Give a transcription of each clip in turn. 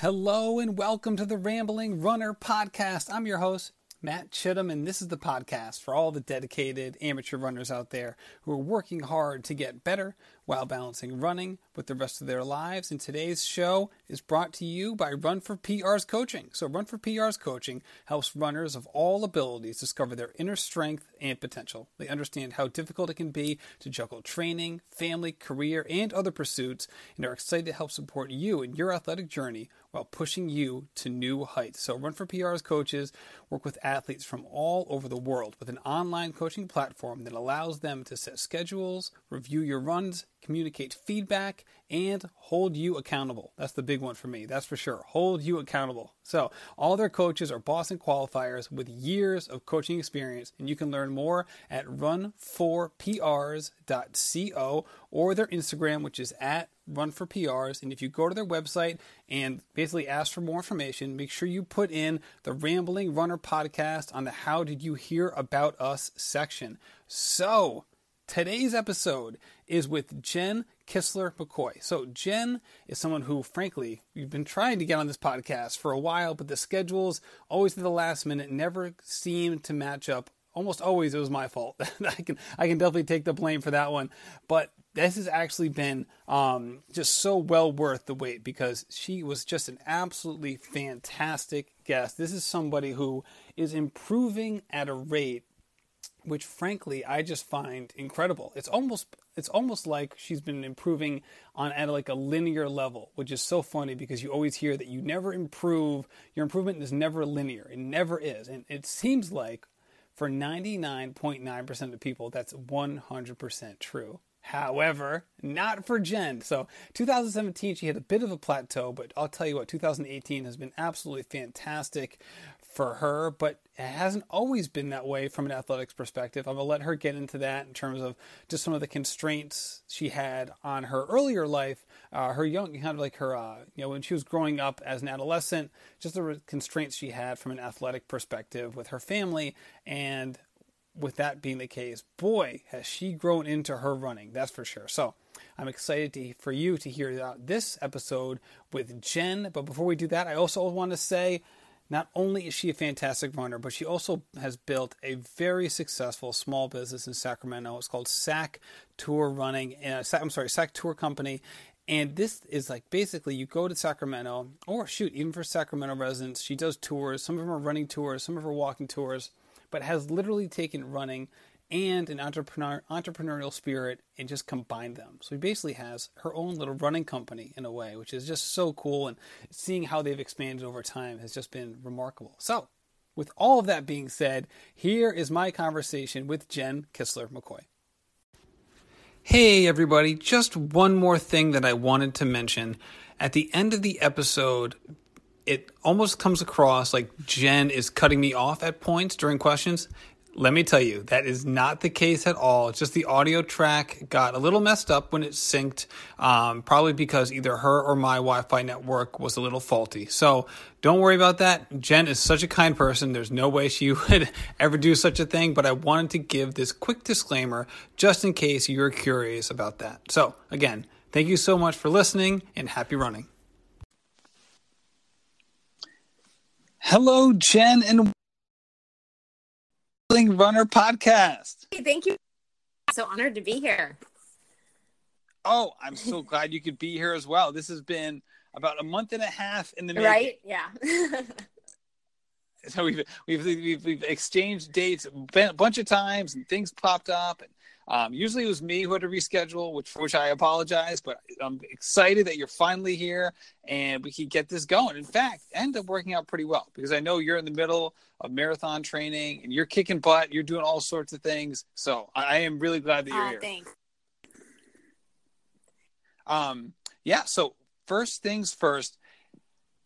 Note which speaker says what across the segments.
Speaker 1: Hello and welcome to the Rambling Runner podcast. I'm your host, Matt Chittum, and this is the podcast for all the dedicated amateur runners out there who are working hard to get better while balancing running with the rest of their lives. And today's show is brought to you by Run for PR's coaching. So, Run for PR's coaching helps runners of all abilities discover their inner strength and potential. They understand how difficult it can be to juggle training, family, career, and other pursuits, and are excited to help support you in your athletic journey while pushing you to new heights. So, Run for PR's coaches work with athletes from all over the world with an online coaching platform that allows them to set schedules, review your runs, communicate feedback, and hold you accountable. That's the big one for me, that's for sure. Hold you accountable. So, all their coaches are Boston qualifiers with years of coaching experience, and you can learn more at run4prs.co or their Instagram, which is at Run for PRs. And if you go to their website and basically ask for more information, make sure you put in the Rambling Runner podcast on the How Did You Hear About Us section. So, today's episode is with Jen Kistler McCoy. So, Jenn is someone who, frankly, we've been trying to get on this podcast for a while, but the schedules always at the last minute never seem to match up. Almost always it was my fault. I can I can definitely take the blame for that one. But this has actually been um, just so well worth the wait because she was just an absolutely fantastic guest. This is somebody who is improving at a rate which frankly I just find incredible. It's almost it's almost like she's been improving on at like a linear level, which is so funny because you always hear that you never improve, your improvement is never linear. It never is. And it seems like for 99.9% of people that's 100% true. However, not for Jenn. So 2017, she had a bit of a plateau, but I'll tell you what, 2018 has been absolutely fantastic for her, but it hasn't always been that way from an athletics perspective. I'm going to let her get into that in terms of just some of the constraints she had on her earlier life, uh, her young, kind of like her, uh, you know, when she was growing up as an adolescent, just the constraints she had from an athletic perspective with her family and with that being the case, boy, has she grown into her running, that's for sure. So I'm excited to, for you to hear this episode with Jenn. But before we do that, I also want to say not only is she a fantastic runner, but she also has built a very successful small business in Sacramento. It's called SAC Tour Running. Uh, I'm sorry, SAC Tour Company. And this is like basically you go to Sacramento, or shoot, even for Sacramento residents, she does tours. Some of them are running tours, some of are walking tours but has literally taken running and an entrepreneur, entrepreneurial spirit and just combined them. So he basically has her own little running company in a way, which is just so cool. And seeing how they've expanded over time has just been remarkable. So, with all of that being said, here is my conversation with Jenn Kistler-McCoy. Hey, everybody, just one more thing that I wanted to mention. At the end of the episode, it almost comes across like Jenn is cutting me off at points during questions. Let me tell you, that is not the case at all. It's just the audio track got a little messed up when it synced, um, probably because either her or my Wi Fi network was a little faulty. So don't worry about that. Jenn is such a kind person. There's no way she would ever do such a thing, but I wanted to give this quick disclaimer just in case you're curious about that. So, again, thank you so much for listening and happy running. Hello, Jenn and Runner podcast.
Speaker 2: Hey, thank you. So honored to be here.
Speaker 1: Oh, I'm so glad you could be here as well. This has been about a month and a half in the making.
Speaker 2: Right? Yeah.
Speaker 1: so we've, we've we've we've exchanged dates a bunch of times, and things popped up, and um, usually it was me who had to reschedule, which for which I apologize, but I'm excited that you're finally here and we can get this going. In fact, end up working out pretty well because I know you're in the middle of marathon training and you're kicking butt, you're doing all sorts of things. So I am really glad that you're uh, here.
Speaker 2: Thanks.
Speaker 1: Um, yeah. So first things first,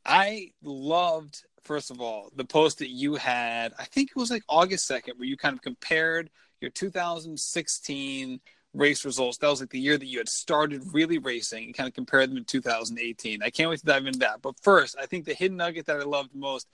Speaker 1: I loved first of all the post that you had. I think it was like August second, where you kind of compared your 2016 race results. That was like the year that you had started really racing and kind of compared them to 2018. I can't wait to dive into that. But first, I think the hidden nugget that I loved most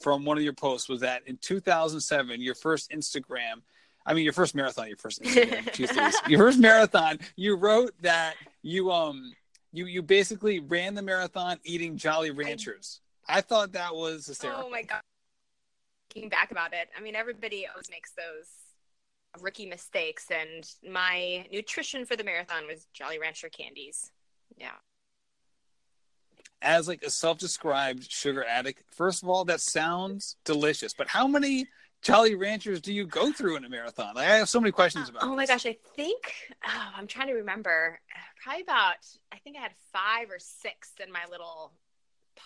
Speaker 1: from one of your posts was that in 2007, your first Instagram, I mean, your first marathon, your first Instagram, your first marathon, you wrote that you, um, you you basically ran the marathon eating Jolly Ranchers. I, thought that was hysterical.
Speaker 2: Oh my god! Thinking back about it, I mean, everybody always makes those rookie mistakes, and my nutrition for the marathon was Jolly Rancher candies. Yeah.
Speaker 1: As like a self-described sugar addict, first of all, that sounds delicious. But how many Jolly Ranchers do you go through in a marathon? Like, I have so many questions about.
Speaker 2: Oh my gosh, I think oh, I'm trying to remember. Probably about I think I had five or six in my little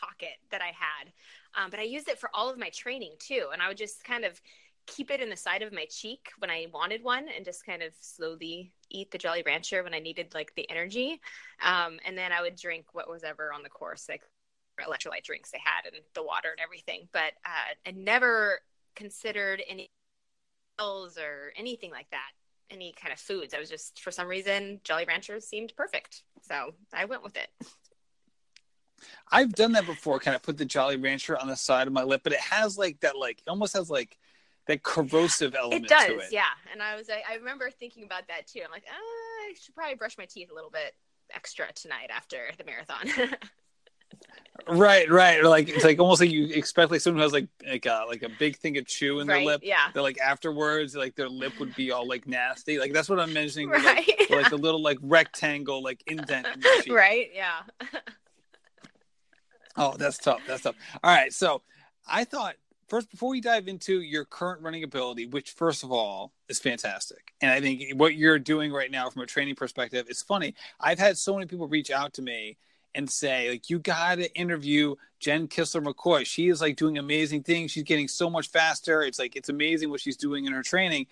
Speaker 2: pocket that I had, um, but I used it for all of my training too. And I would just kind of keep it in the side of my cheek when I wanted one, and just kind of slowly eat the Jolly Rancher when I needed like the energy. Um, and then I would drink what was ever on the course, like electrolyte drinks they had and the water and everything. But uh, I never considered any pills or anything like that any kind of foods i was just for some reason jolly ranchers seemed perfect so i went with it
Speaker 1: i've done that before kind of put the jolly rancher on the side of my lip but it has like that like it almost has like that corrosive element
Speaker 2: it does
Speaker 1: to it.
Speaker 2: yeah and i was I, I remember thinking about that too i'm like oh, i should probably brush my teeth a little bit extra tonight after the marathon
Speaker 1: Right, right. Like it's like almost like you expect like someone who has like like a, like a big thing of chew in
Speaker 2: right?
Speaker 1: their lip.
Speaker 2: Yeah.
Speaker 1: They're like afterwards, like their lip would be all like nasty. Like that's what I'm mentioning.
Speaker 2: Right.
Speaker 1: Like, like the little like rectangle like indent. In
Speaker 2: right. Yeah.
Speaker 1: oh, that's tough. That's tough. All right. So I thought first before we dive into your current running ability, which first of all is fantastic, and I think what you're doing right now from a training perspective is funny. I've had so many people reach out to me and say like you got to interview Jenn Kistler-McCoy. She is like doing amazing things. She's getting so much faster. It's like it's amazing what she's doing in her training.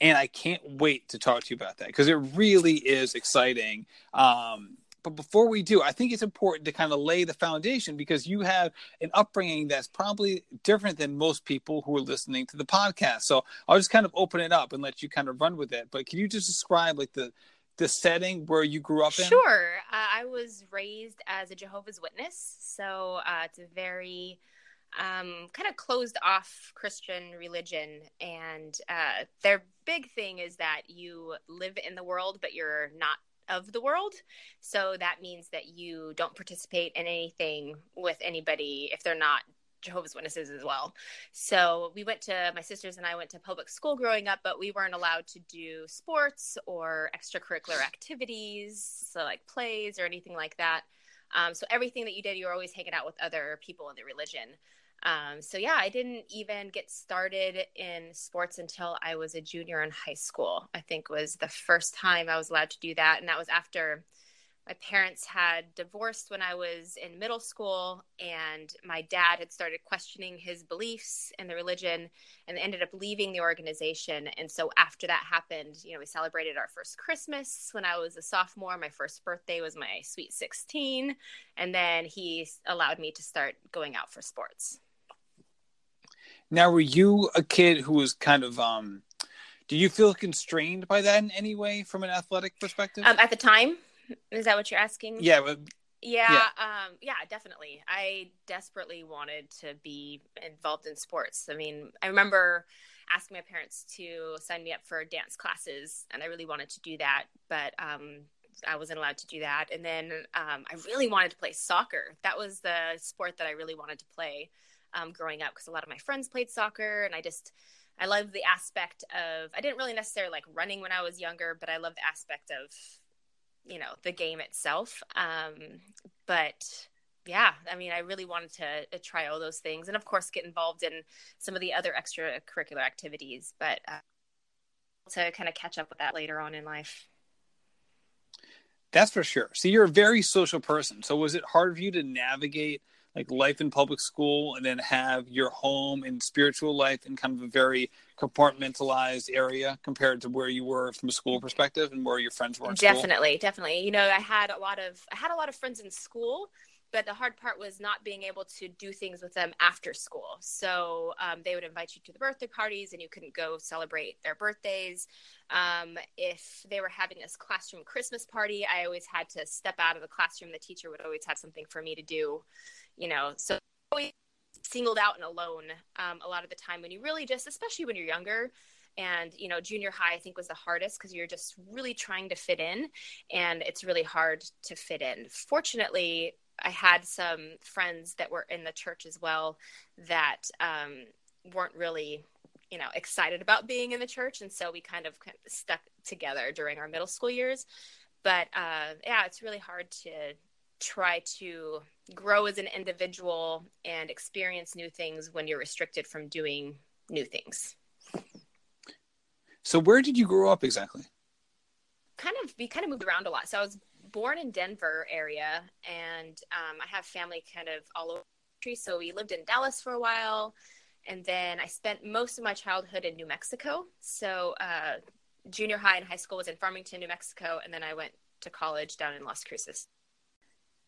Speaker 1: And I can't wait to talk to you about that because it really is exciting. Um, but before we do, I think it's important to kind of lay the foundation because you have an upbringing that's probably different than most people who are listening to the podcast. So I'll just kind of open it up and let you kind of run with it. But can you just describe like the the setting where you grew up in?
Speaker 2: Sure. Uh, I was raised as a Jehovah's Witness, so uh, it's a very um, kind of closed off Christian religion, and uh, their big thing is that you live in the world, but you're not of the world. So that means that you don't participate in anything with anybody if they're not Jehovah's Witnesses as well. So we went to my sisters and I went to public school growing up, but we weren't allowed to do sports or extracurricular activities, so like plays or anything like that. Um, so everything that you did, you were always hanging out with other people in the religion. Um, so yeah, I didn't even get started in sports until I was a junior in high school. I think was the first time I was allowed to do that, and that was after my parents had divorced when I was in middle school, and my dad had started questioning his beliefs in the religion and ended up leaving the organization. And so, after that happened, you know, we celebrated our first Christmas when I was a sophomore. My first birthday was my sweet 16. And then he allowed me to start going out for sports.
Speaker 1: Now, were you a kid who was kind of, um, do you feel constrained by that in any way from an athletic perspective?
Speaker 2: Um, at the time, is that what you're asking?
Speaker 1: Yeah. But,
Speaker 2: yeah, yeah. Um, yeah, definitely. I desperately wanted to be involved in sports. I mean, I remember asking my parents to sign me up for dance classes, and I really wanted to do that, but um, I wasn't allowed to do that. And then um, I really wanted to play soccer. That was the sport that I really wanted to play um, growing up because a lot of my friends played soccer, and I just I love the aspect of I didn't really necessarily like running when I was younger, but I love the aspect of you know the game itself. Um, but yeah i mean i really wanted to uh, try all those things and of course get involved in some of the other extracurricular activities but uh, to kind of catch up with that later on in life.
Speaker 1: That's for sure. So you're a very social person. So was it hard for you to navigate like life in public school and then have your home and spiritual life in kind of a very compartmentalized area compared to where you were from a school perspective and where your friends were
Speaker 2: definitely
Speaker 1: school?
Speaker 2: definitely you know i had a lot of i had a lot of friends in school but the hard part was not being able to do things with them after school. So um, they would invite you to the birthday parties and you couldn't go celebrate their birthdays. Um, if they were having this classroom christmas party i always had to step out of the classroom. The teacher would always have something for me to do you know so singled out and alone um, a lot of the time when you really just especially when you're younger And, you know, junior high, I think, was the hardest because you're just really trying to fit in and it's really hard to fit in. Fortunately, I had some friends that were in the church as well that um, weren't really, you know, excited about being in the church. And so we kind of, stuck together during our middle school years. But uh, yeah, it's really hard to try to grow as an individual and experience new things when you're restricted from doing new things.
Speaker 1: So where did you grow up exactly?
Speaker 2: Kind of we kind of moved around a lot. So I was born in Denver area and um, I have family kind of all over the country. So we lived in Dallas for a while and then I spent most of my childhood in New Mexico. So uh, junior high and high school was in Farmington, New Mexico, and then I went to college down in Las Cruces.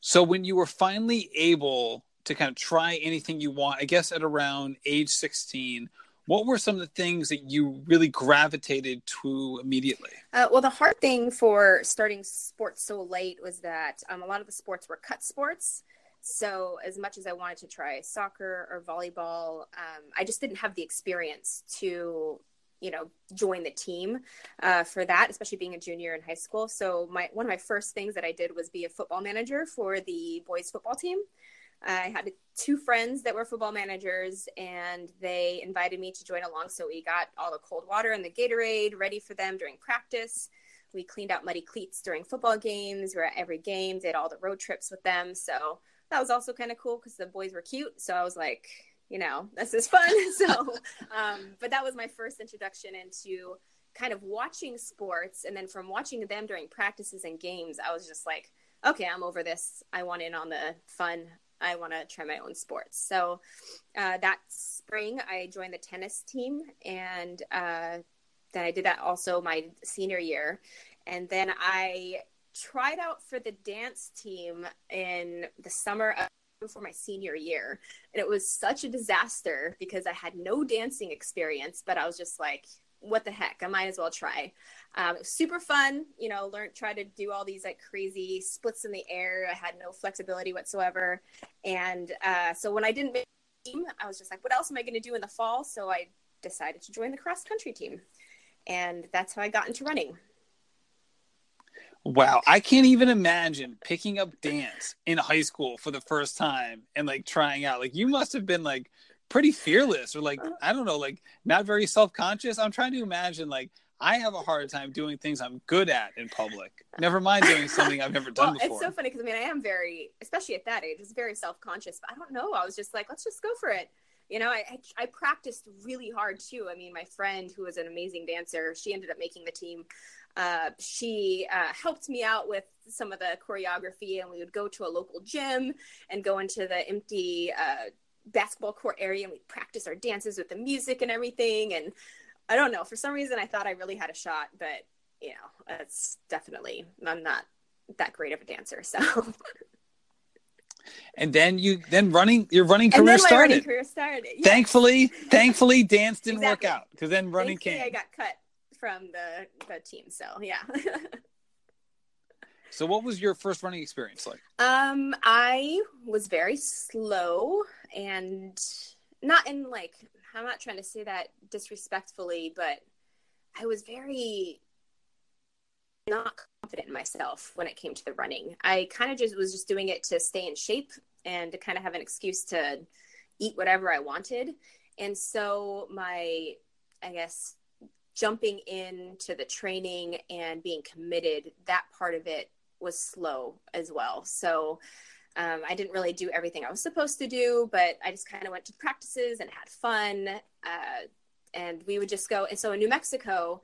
Speaker 1: So when you were finally able to kind of try anything you want, I guess at around age 16, what were some of the things that you really gravitated to immediately?
Speaker 2: Uh, well, the hard thing for starting sports so late was that um, a lot of the sports were cut sports. So, as much as I wanted to try soccer or volleyball, um, I just didn't have the experience to you know join the team uh, for that especially being a junior in high school. So my one of my first things that i did was be a football manager for the boys football team. I had two friends that were football managers and they invited me to join along. So we got all the cold water and the gatorade ready for them during practice. We cleaned out muddy cleats during football games. We were at every game did all the road trips with them. So that was also kind of cool because the boys were cute. So i was like you know, this is fun. so, um, but that was my first introduction into kind of watching sports. And then from watching them during practices and games, I was just like, okay, I'm over this. I want in on the fun. I want to try my own sports. So uh, that spring, I joined the tennis team, and uh, then I did that also my senior year. And then I tried out for the dance team in the summer of before my senior year. And it was such a disaster because I had no dancing experience, but I was just like, what the heck? I might as well try. Um, it was super fun, you know, learn, try to do all these like crazy splits in the air. I had no flexibility whatsoever. And uh, so when I didn't make team, I was just like, what else am I going to do in the fall? So I decided to join the cross country team. And that's how I got into running.
Speaker 1: Wow, I can't even imagine picking up dance in high school for the first time and like trying out. Like you must have been like pretty fearless or like I don't know, like not very self-conscious. I'm trying to imagine like I have a hard time doing things I'm good at in public. Never mind doing something I've never done
Speaker 2: well,
Speaker 1: before.
Speaker 2: It's so funny because I mean I am very, especially at that age, it's very self-conscious. But I don't know. I was just like, let's just go for it. You know, I, I, I practiced really hard too. I mean, my friend who was an amazing dancer, she ended up making the team uh, she uh, helped me out with some of the choreography, and we would go to a local gym and go into the empty uh, basketball court area, and we'd practice our dances with the music and everything. And I don't know, for some reason, I thought I really had a shot, but you know, it's definitely I'm not that great of a dancer, so.
Speaker 1: and then you then running your running career
Speaker 2: and then my
Speaker 1: started.
Speaker 2: Running career started. Yes.
Speaker 1: Thankfully, thankfully, dance didn't
Speaker 2: exactly.
Speaker 1: work out because then running
Speaker 2: Thankfully,
Speaker 1: came.
Speaker 2: I got cut from the the team. So yeah.
Speaker 1: so what was your first running experience like?
Speaker 2: Um, I was very slow and not in like I'm not trying to say that disrespectfully, but I was very not confident in myself when it came to the running. I kind of just was just doing it to stay in shape and to kind of have an excuse to eat whatever I wanted. And so my I guess jumping into the training and being committed, that part of it was slow as well. So um, I didn't really do everything I was supposed to do, but I just kind of went to practices and had fun. Uh, and we would just go. And so in New Mexico,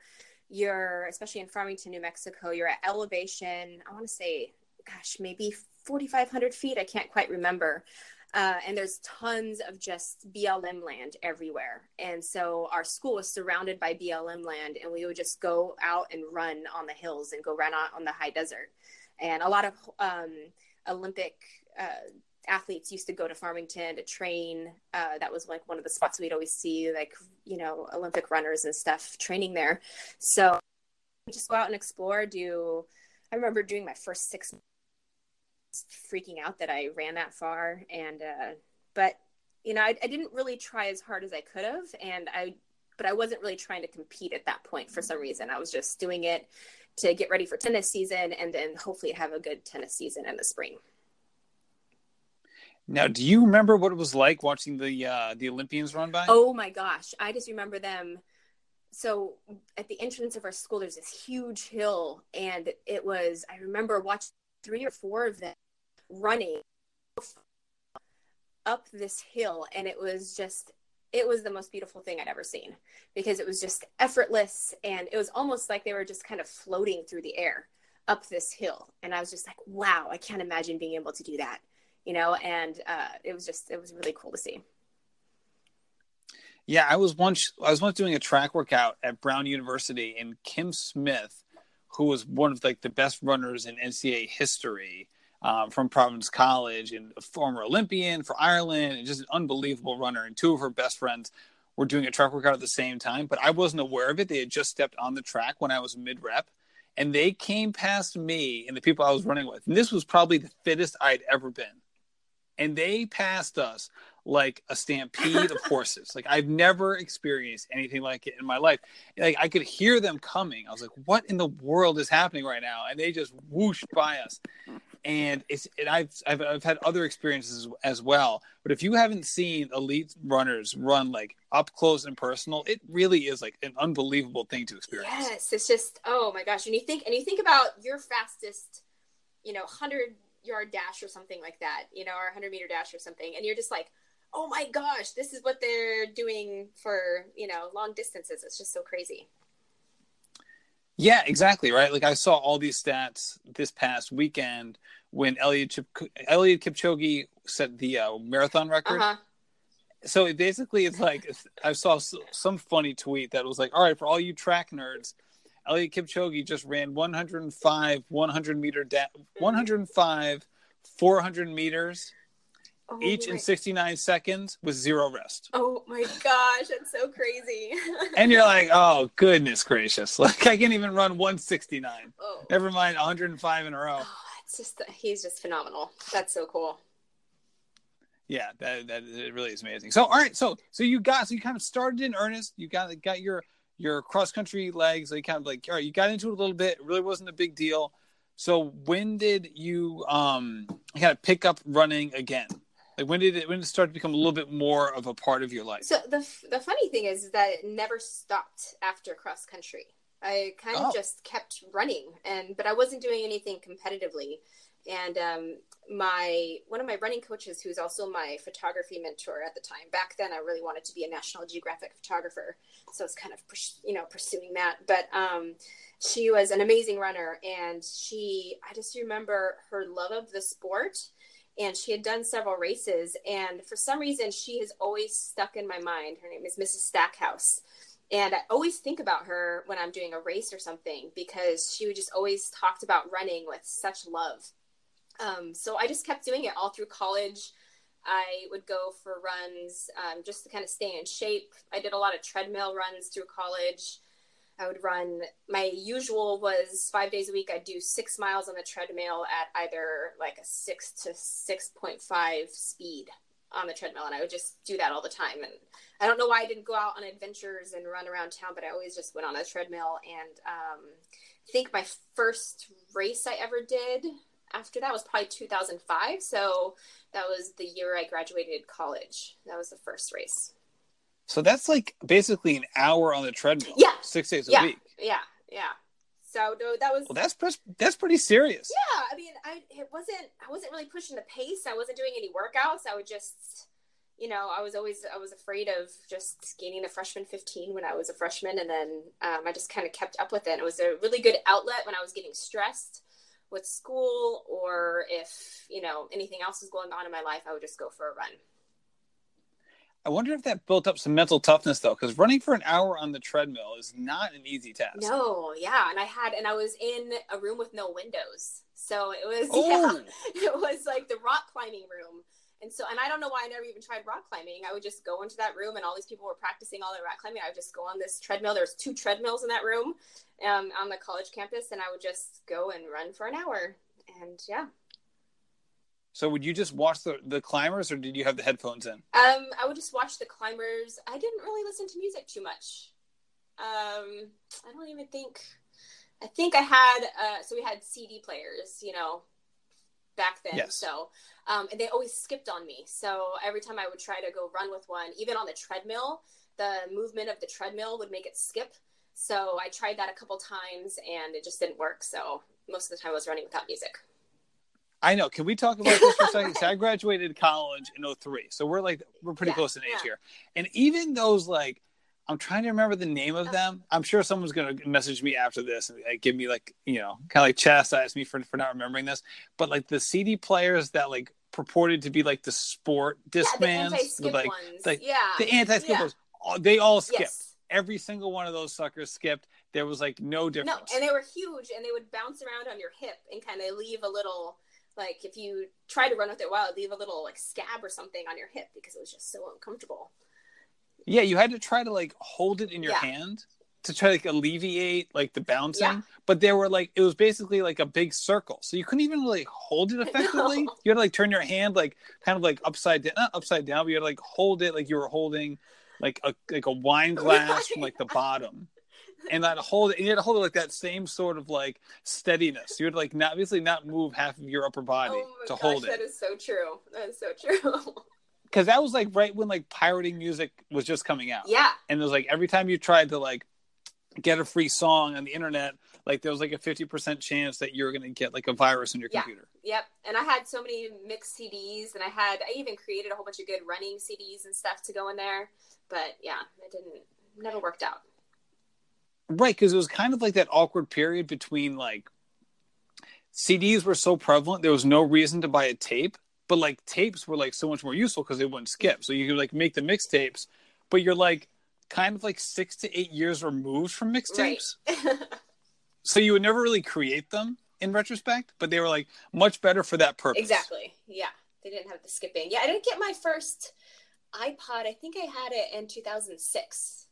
Speaker 2: you're, especially in Farmington, New Mexico, you're at elevation, I want to say, gosh, maybe 4,500 feet. I can't quite remember. Uh, and there's tons of just BLM land everywhere. And so our school was surrounded by BLM land, and we would just go out and run on the hills and go run on, on the high desert. And a lot of um, Olympic uh, athletes used to go to Farmington to train. Uh, that was like one of the spots we'd always see, like, you know, Olympic runners and stuff training there. So just go out and explore, do, I remember doing my first six freaking out that I ran that far. And, uh, but, you know, I, I didn't really try as hard as I could have. And I but I wasn't really trying to compete at that point for some reason. I was just doing it to get ready for tennis season and then hopefully have a good tennis season in the spring.
Speaker 1: Now, do you remember what it was like watching the uh, the Olympians run by?
Speaker 2: Oh my gosh, I just remember them. So at the entrance of our school, there's this huge hill, and it was. I remember watching three or four of them running up this hill, and it was just. It was the most beautiful thing I'd ever seen because it was just effortless, and it was almost like they were just kind of floating through the air up this hill, and I was just like, "Wow, I can't imagine being able to do that." you know, and uh, it was just it was really cool to see.
Speaker 1: Yeah, I was once I was once doing a track workout at Brown University, and Kim Smith, who was one of like the best runners in NCAA history. Um, from Providence College and a former Olympian for Ireland and just an unbelievable runner. And two of her best friends were doing a track workout at the same time, but I wasn't aware of it. They had just stepped on the track when I was mid rep and they came past me and the people I was running with. And this was probably the fittest I'd ever been and they passed us like a stampede of horses. Like I've never experienced anything like it in my life. Like I could hear them coming. I was like, "What in the world is happening right now?" And they just whooshed by us. And it's and I've I've, I've had other experiences as well. But if you haven't seen elite runners run like up close and personal, it really is like an unbelievable thing to experience.
Speaker 2: Yes, it's just oh my gosh. And you think and you think about your fastest, you know, hundred yard dash or something like that, you know, or 100 meter dash or something, and you're just like, oh my gosh, this is what they're doing for you know long distances. It's just so crazy.
Speaker 1: Yeah, exactly right. Like I saw all these stats this past weekend when Elliot Chip- Eliud Kipchoge set the uh, marathon record. Uh-huh. So it basically, it's like I saw some funny tweet that was like, "All right, for all you track nerds, Eliud Kipchoge just ran 105 100 meter da- 105 400 meters oh each my. in 69 seconds with zero rest.
Speaker 2: Oh my gosh, that's so crazy.
Speaker 1: and you're like, "Oh, goodness gracious. Like I can't even run 169. Oh. Never mind 105 in a row." Oh,
Speaker 2: it's just he's just phenomenal. That's so cool.
Speaker 1: Yeah, that that it really is amazing. So, all right, so so you got so you kind of started in earnest. You got got your your cross country legs, like kind of like, all right, you got into it a little bit. It really wasn't a big deal. So when did you um kind of pick up running again? Like when did it when did it start to become a little bit more of a part of your life?
Speaker 2: So the the funny thing is that it never stopped after cross country. I kind of oh. just kept running, and but I wasn't doing anything competitively and um, my one of my running coaches who's also my photography mentor at the time back then i really wanted to be a national geographic photographer so i was kind of you know pursuing that but um, she was an amazing runner and she i just remember her love of the sport and she had done several races and for some reason she has always stuck in my mind her name is mrs stackhouse and I always think about her when I'm doing a race or something because she would just always talked about running with such love um, so I just kept doing it all through college. I would go for runs um, just to kind of stay in shape. I did a lot of treadmill runs through college. I would run, my usual was five days a week. I'd do six miles on the treadmill at either like a six to 6.5 speed on the treadmill. And I would just do that all the time. And I don't know why I didn't go out on adventures and run around town, but I always just went on a treadmill. And um, I think my first race I ever did after that was probably 2005. So that was the year I graduated college. That was the first race.
Speaker 1: So that's like basically an hour on the treadmill.
Speaker 2: Yeah.
Speaker 1: Six days
Speaker 2: yeah.
Speaker 1: a week.
Speaker 2: Yeah. Yeah. So no, that was.
Speaker 1: Well, that's that's pretty serious.
Speaker 2: Yeah, I mean, I it wasn't. I wasn't really pushing the pace. I wasn't doing any workouts. I would just, you know, I was always I was afraid of just gaining a freshman 15 when I was a freshman, and then um, I just kind of kept up with it. It was a really good outlet when I was getting stressed with school or if you know anything else is going on in my life i would just go for a run
Speaker 1: i wonder if that built up some mental toughness though because running for an hour on the treadmill is not an easy task
Speaker 2: no yeah and i had and i was in a room with no windows so it was oh. yeah it was like the rock climbing room and so, and I don't know why I never even tried rock climbing. I would just go into that room, and all these people were practicing all their rock climbing. I would just go on this treadmill. There's two treadmills in that room um, on the college campus, and I would just go and run for an hour. And yeah.
Speaker 1: So would you just watch the, the climbers, or did you have the headphones in?
Speaker 2: Um, I would just watch the climbers. I didn't really listen to music too much. Um, I don't even think. I think I had. Uh, so we had CD players, you know, back then.
Speaker 1: Yes.
Speaker 2: So, um, and they always skipped on me. So every time I would try to go run with one, even on the treadmill, the movement of the treadmill would make it skip. So I tried that a couple times and it just didn't work. So most of the time I was running without music.
Speaker 1: I know. Can we talk about this for a second? so I graduated college in 03. So we're like, we're pretty
Speaker 2: Yeah,
Speaker 1: close in age
Speaker 2: yeah.
Speaker 1: here. And even those, like, I'm trying to remember the name of them. I'm sure someone's going to message me after this and like, give me, like, you know, kind of like chastise me for, for not remembering this. But like the CD players that like purported to be like the sport
Speaker 2: Yeah, the
Speaker 1: Discmans like like,
Speaker 2: yeah.
Speaker 1: the anti skip ones, they all skipped.
Speaker 2: Yes.
Speaker 1: Every single one of those suckers skipped. There was like no difference.
Speaker 2: No, and they were huge, and they would bounce around on your hip and kind of leave a little, like if you try to run with it while, leave a little like scab or something on your hip because it was just so uncomfortable.
Speaker 1: Yeah, you had to try to like hold it in your
Speaker 2: Yeah.
Speaker 1: hand to try to like alleviate like the bouncing.
Speaker 2: Yeah.
Speaker 1: But there were like it was basically like a big circle. So you couldn't even really hold it effectively.
Speaker 2: No.
Speaker 1: You had to like turn your hand like kind of like upside down not upside down, but you had to like hold it like you were holding like a like a wine glass from like the bottom. And not hold it and you had to hold it like that same sort of like steadiness. You would like not obviously not move half of your upper body
Speaker 2: oh
Speaker 1: to
Speaker 2: gosh,
Speaker 1: hold it.
Speaker 2: That is so true. That is so true.
Speaker 1: Because that was like right when like pirating music was just coming out.
Speaker 2: yeah,
Speaker 1: and it was like every time you tried to like get a free song on the internet like there was like a 50% chance that you're going to get like a virus in your
Speaker 2: Yeah.
Speaker 1: computer
Speaker 2: yep. And I had so many mixed CDs, and I had I even created a whole bunch of good running CDs and stuff to go in there. But yeah, it didn't never worked out.
Speaker 1: Right because it was kind of like that awkward period between like cds were so prevalent there was no reason to buy a tape but like tapes were like so much more useful because they wouldn't skip so you could like make the mixtapes but you're like kind of like six to eight years removed from mixtapes
Speaker 2: Right.
Speaker 1: so you would never really create them in retrospect but they were like much better for that purpose
Speaker 2: Exactly. Yeah. They didn't have the skipping. Yeah, I didn't get my first iPod. I think I had it in 2006.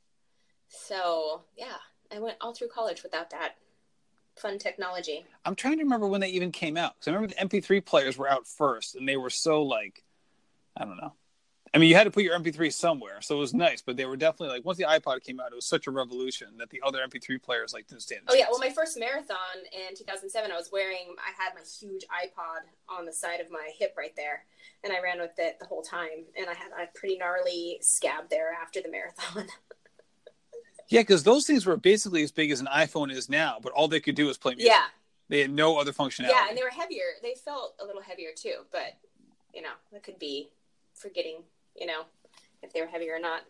Speaker 2: So, yeah, I went all through college without that fun technology.
Speaker 1: I'm trying to remember when they even came out. Because I remember the MP3 players were out first, and they were so like, I don't know. I mean, you had to put your MP3 somewhere, so it was nice. But they were definitely like, once the iPod came out, it was such a revolution that the other MP3 players like didn't stand.
Speaker 2: Oh, yeah. Well, my first marathon in 2007, I was wearing, I had my huge iPod on the side of my hip right there. And I ran with it the whole time. And I had a pretty gnarly scab there after the marathon.
Speaker 1: yeah, because those things were basically as big as an iPhone is now, but all they could do was play music.
Speaker 2: yeah.
Speaker 1: They had no other functionality.
Speaker 2: Yeah. And they were heavier. They felt a little heavier too. But, you know, that could be forgetting, you know, if they were heavier or not.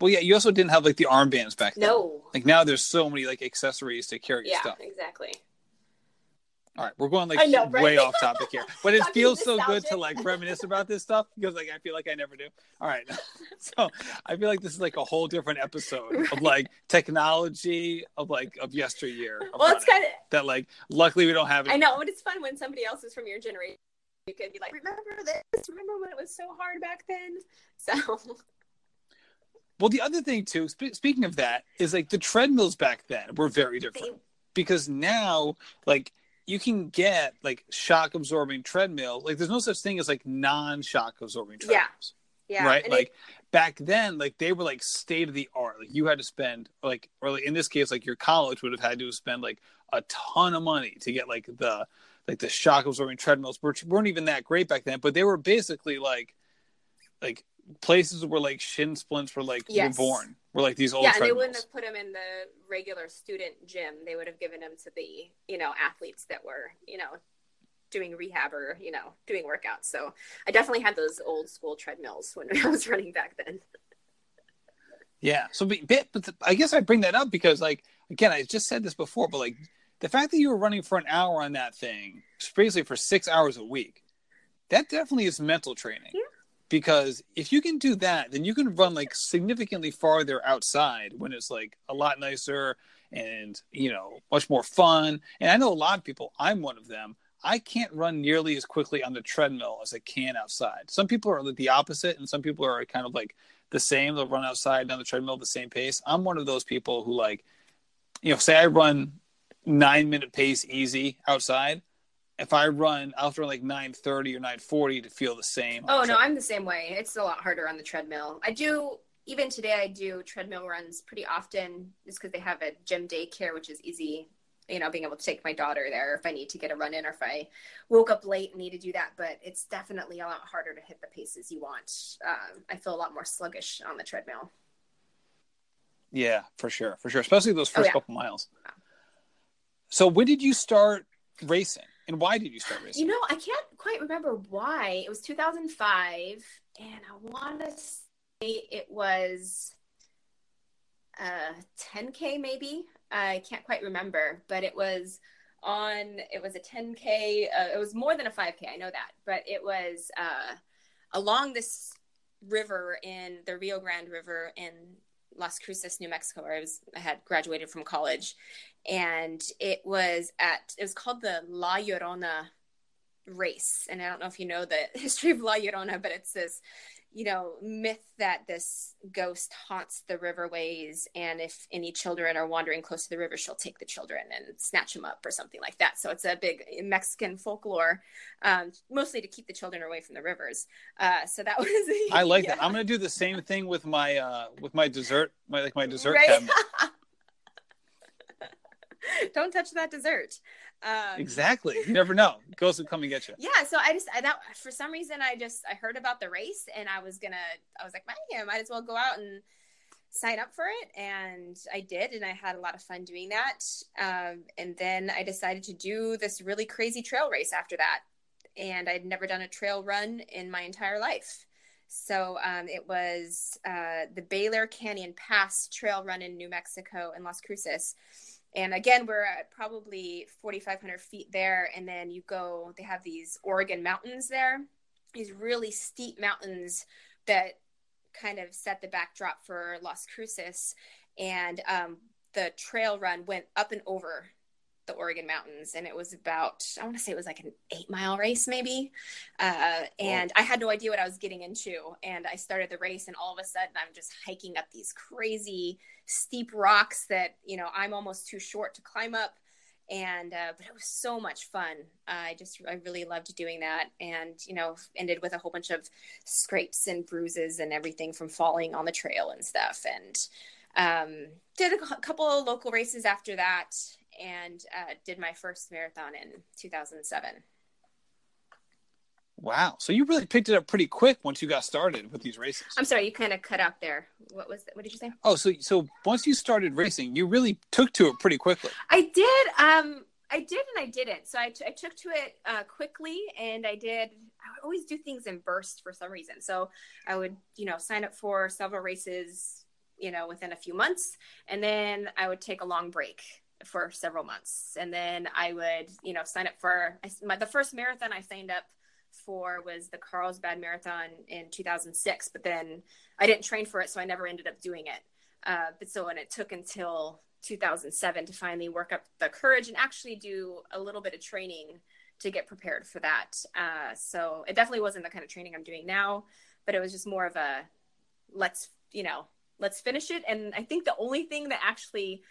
Speaker 1: well, yeah, you also didn't have like the armbands back then.
Speaker 2: No.
Speaker 1: Like now, there's so many like accessories to carry
Speaker 2: Yeah,
Speaker 1: stuff.
Speaker 2: exactly.
Speaker 1: All right, we're going like
Speaker 2: know, right?
Speaker 1: way off topic here, but it feels so good to like reminisce about this stuff because like I feel like I never do. All right, so I feel like this is like a whole different episode of like technology of like of yesteryear.
Speaker 2: Well, it's kind of,
Speaker 1: that like luckily we don't have it.
Speaker 2: I know, but it's fun when somebody else is from your generation. You could be like, remember this? Remember when it was so hard back then? So,
Speaker 1: Well, the other thing too, sp- speaking of that, is like the treadmills back then were very different because now like you can get like shock absorbing treadmill. Like there's no such thing as like non shock absorbing
Speaker 2: Yeah. yeah.
Speaker 1: right?
Speaker 2: and
Speaker 1: Like
Speaker 2: it-
Speaker 1: back then, like they were like state of the art. Like you had to spend like, or like in this case, like your college would have had to spend like a ton of money to get like the like the shock absorbing treadmills, which weren't even that great back then, but they were basically like like places where like shin splints were like
Speaker 2: Yes.
Speaker 1: were born. Were like these old
Speaker 2: yeah, they wouldn't have put them in the regular student gym. They would have given them to the, you know, athletes that were, you know, doing rehab or, you know, doing workouts. So I definitely had those old school treadmills when I was running back then.
Speaker 1: Yeah. So, but I guess I bring that up because, like, again, I just said this before, but like the fact that you were running for an hour on that thing, basically for six hours a week, that definitely is mental training.
Speaker 2: Yeah.
Speaker 1: Because if you can do that, then you can run like significantly farther outside when it's like a lot nicer and, you know, much more fun. And I know a lot of people, I'm one of them. I can't run nearly as quickly on the treadmill as I can outside. Some people are the opposite, and some people are kind of like the same. They'll run outside on the treadmill at the same pace. I'm one of those people who like, you know, say I run nine minute pace easy outside. If I run, I'll run like nine thirty or nine forty to feel the same.
Speaker 2: Oh no. I'm the same way. It's a lot harder on the treadmill. I do even today I do treadmill runs pretty often just because they have a gym daycare, which is easy. You know, being able to take my daughter there if I need to get a run in or if I woke up late and need to do that. But it's definitely a lot harder to hit the paces you want. Um, I feel a lot more sluggish on the treadmill.
Speaker 1: Yeah, for sure, for sure, especially those first oh, yeah. couple miles. So, when did you start racing, and why did you start racing?
Speaker 2: You know, I can't quite remember why. It was 2005, and I want to say it was uh 10k maybe. I can't quite remember, but it was on. It was a 10k. Uh, it was more than a 5k. I know that, but it was uh, along this river in the Rio Grande River in Las Cruces, New Mexico, where I was I had graduated from college, and it was at it was called the La Llorona race, and I don't know if you know the history of La Llorona, but it's this you know, myth that this ghost haunts the riverways, and if any children are wandering close to the river, she'll take the children and snatch them up or something like that. So it's a big Mexican folklore, um, mostly to keep the children away from the rivers. Uh, so that was.
Speaker 1: I like yeah. that. I'm going to do the same thing with my uh, with my dessert, my like my dessert right? cabinet.
Speaker 2: Don't touch that dessert.
Speaker 1: Um, exactly. You never know. Ghosts will come and get you.
Speaker 2: Yeah. So I just, I, that for some reason, I just, I heard about the race and I was gonna, I was like, man, I might as well go out and sign up for it. And I did. And I had a lot of fun doing that. Um, and then I decided to do this really crazy trail race after that. And I'd never done a trail run in my entire life. So um, it was uh, the Baylor Canyon Pass Trail Run in New Mexico in Las Cruces and again we're at probably 4500 feet there. And then you go they have these organ mountains there these really steep mountains that kind of set the backdrop for las cruces. And um, the trail run went up and over the Organ mountains, and it was about I want to say it was like an eight mile race maybe, uh, and I had no idea what I was getting into. And I started the race, and all of a sudden I'm just hiking up these crazy steep rocks that you know I'm almost too short to climb up. And uh, but it was so much fun. Uh, I just I really loved doing that, and you know ended with a whole bunch of scrapes and bruises and everything from falling on the trail and stuff. And um, did a couple of local races after that and uh, did my first marathon in 2007.
Speaker 1: Wow. So you really picked it up pretty quick once you got started with these races.
Speaker 2: I'm sorry, you kind of cut out there. What was that? What did you say?
Speaker 1: Oh, so so once you started racing, you really took to it pretty quickly.
Speaker 2: I did. Um, I did and I didn't. So I, t- I took to it uh, quickly, and I did. I would always do things in bursts for some reason. So I would, you know, sign up for several races, you know, within a few months, and then I would take a long break for several months. And then I would, you know, sign up for my, the first marathon I signed up for was the Carlsbad Marathon in 2006, but then I didn't train for it, so I never ended up doing it. Uh, but so, and it took until 2007 to finally work up the courage and actually do a little bit of training to get prepared for that. Uh, so it definitely wasn't the kind of training I'm doing now, but it was just more of a let's, you know, let's finish it. And I think the only thing that actually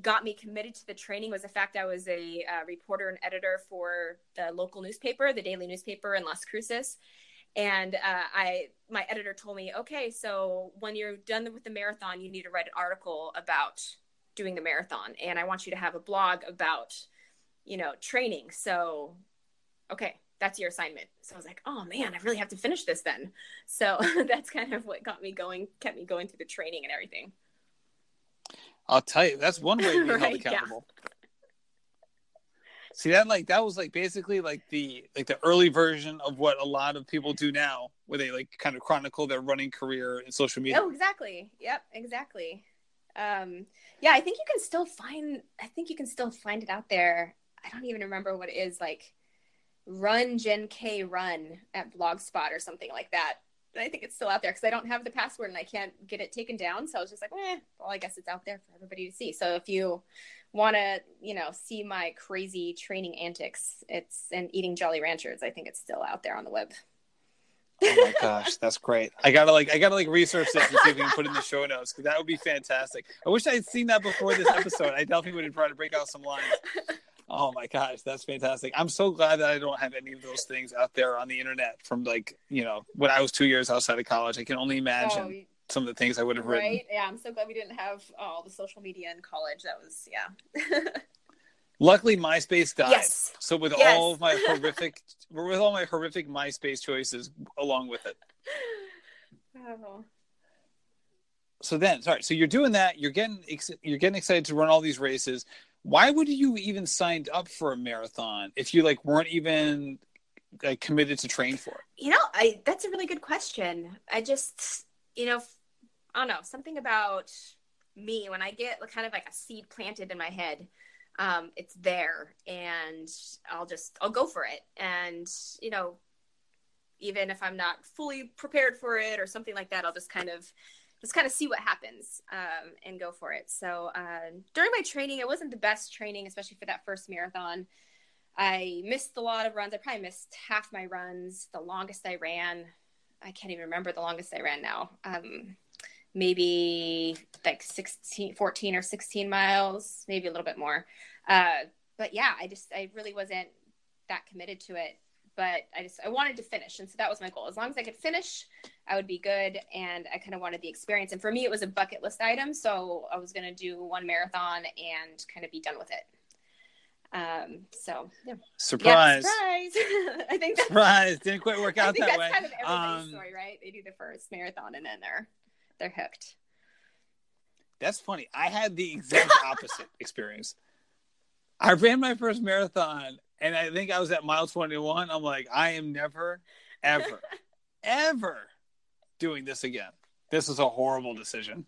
Speaker 2: got me committed to the training was the fact I was a uh, reporter and editor for the local newspaper, the daily newspaper in Las Cruces. And uh, I, my editor told me, okay, so when you're done with the marathon, you need to write an article about doing the marathon, and I want you to have a blog about, you know, training. So, okay, that's your assignment. So I was like, oh man, I really have to finish this then. So that's kind of what got me going, kept me going through the training and everything.
Speaker 1: I'll tell you, that's one way to be right, held accountable. Yeah. See that like that was like basically like the like the early version of what a lot of people do now, where they like kind of chronicle their running career in social media.
Speaker 2: Oh, exactly. Yep, exactly. Um, yeah, I think you can still find. I think you can still find it out there. I don't even remember what it is like. Run Gen K Run at Blogspot or something like that. I think it's still out there because I don't have the password and I can't get it taken down. So I was just like, eh, well, I guess it's out there for everybody to see. So if you want to, you know, see my crazy training antics, it's and eating Jolly Ranchers, I think it's still out there on the web.
Speaker 1: oh my gosh, that's great! I gotta like, I gotta like research this and see if we can put in the show notes because that would be fantastic. I wish I had seen that before this episode. I definitely would have tried to break out some lines. Oh my gosh, that's fantastic. I'm so glad that I don't have any of those things out there on the internet from like, you know, when I was two years outside of college. I can only imagine. Oh, some of the things I would have written.
Speaker 2: Right? Yeah, I'm so glad we didn't have uh, all the social media in college. That was yeah.
Speaker 1: Luckily, MySpace died.
Speaker 2: Yes.
Speaker 1: So with
Speaker 2: Yes.
Speaker 1: all of my horrific, with all my horrific MySpace choices along with it.
Speaker 2: oh.
Speaker 1: So then, sorry. So you're doing that. You're getting ex- you're getting excited to run all these races. Why would you even signed up for a marathon if you like weren't even like committed to train for it?
Speaker 2: You know, I that's a really good question. I just, you know, I don't know, something about me when I get kind of like a seed planted in my head, um, it's there and I'll just I'll go for it. And, you know, even if I'm not fully prepared for it or something like that, I'll just kind of just kind of see what happens um, and go for it. So uh, during my training, it wasn't the best training, especially for that first marathon. I missed a lot of runs. I probably missed half my runs. The longest I ran, I can't even remember the longest I ran now. Um, maybe like 16, 14 or 16 miles, maybe a little bit more. Uh, but yeah, I just, I really wasn't that committed to it. But I just, I wanted to finish. And so that was my goal. As long as I could finish, I would be good. And I kind of wanted the experience. And for me, it was a bucket list item. So I was going to do one marathon and kind of be done with it. Um, so yeah.
Speaker 1: Surprise!
Speaker 2: Yeah, surprise! I think that's,
Speaker 1: Surprise! Didn't quite work
Speaker 2: I
Speaker 1: out
Speaker 2: think
Speaker 1: that
Speaker 2: that's
Speaker 1: way.
Speaker 2: kind of everybody's
Speaker 1: Um,
Speaker 2: story, right? They do the first marathon and then they're they're hooked.
Speaker 1: That's funny. I had the exact opposite experience. I ran my first marathon and I think I was at mile 21. I'm like, I am never, ever, ever doing this again. This is a horrible decision.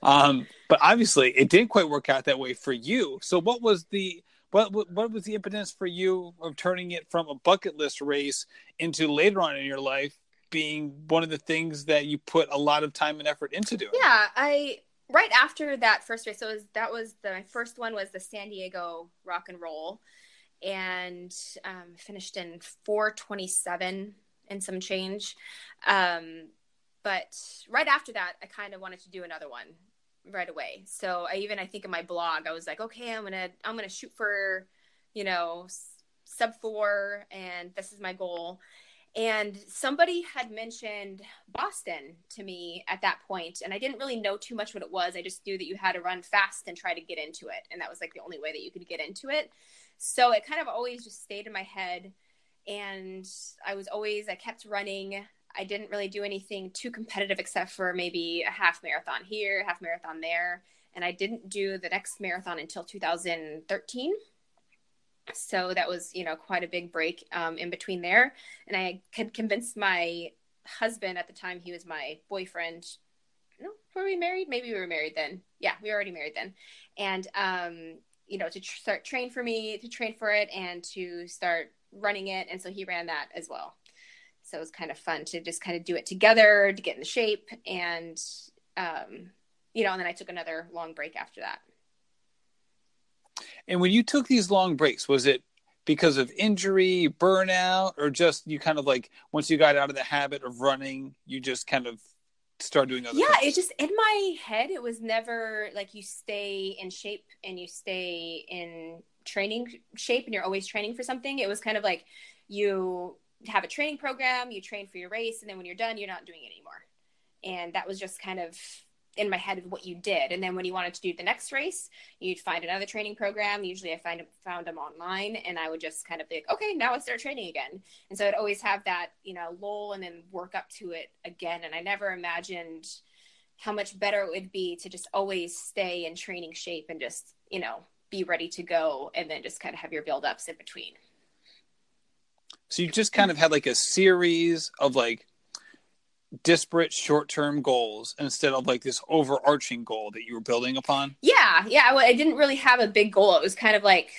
Speaker 1: Um, but obviously it didn't quite work out that way for you. So what was the what what was the impetus for you of turning it from a bucket list race into later on in your life being one of the things that you put a lot of time and effort into doing?
Speaker 2: Yeah, I right after that first race. So was, that was the my first one was the San Diego Rock and Roll, and um, finished in four twenty seven and some change. Um, but right after that, I kind of wanted to do another one right away. So I even I think in my blog I was like, okay, I'm gonna I'm gonna shoot for, you know, sub four, and this is my goal. And somebody had mentioned Boston to me at that point, and I didn't really know too much what it was. I just knew that you had to run fast and try to get into it, and that was like the only way that you could get into it. So it kind of always just stayed in my head, and I was always I kept running. I didn't really do anything too competitive except for maybe a half marathon here, half marathon there, and I didn't do the next marathon until 2013 so that was you know quite a big break um, in between there. And i had convinced my husband at the time he was my boyfriend. No were we married? Maybe we were married then. Yeah we were already married then. And um, you know to tr- start train for me to train for it and to start running it. And so he ran that as well. So it was kind of fun to just kind of do it together to get in the shape and um, you know and then i took another long break after that.
Speaker 1: And when you took these long breaks, was it because of injury, burnout, or just you kind of like once you got out of the habit of running, you just kind of start doing other
Speaker 2: yeah
Speaker 1: things?
Speaker 2: it just in my head it was never like you stay in shape and you stay in training shape and you're always training for something it was kind of like you have a training program you train for your race and then when you're done you're not doing it anymore and that was just kind of in my head of what you did. And then when you wanted to do the next race you'd find another training program. Usually i find found them online and i would just kind of think okay now let's start training again. And so i'd always have that you know lull and then work up to it again. And i never imagined how much better it would be to just always stay in training shape and just you know be ready to go and then just kind of have your build ups in between.
Speaker 1: So you just kind of had like a series of like disparate short-term goals instead of like this overarching goal that you were building upon.
Speaker 2: yeah yeah I, I didn't really have a big goal it was kind of like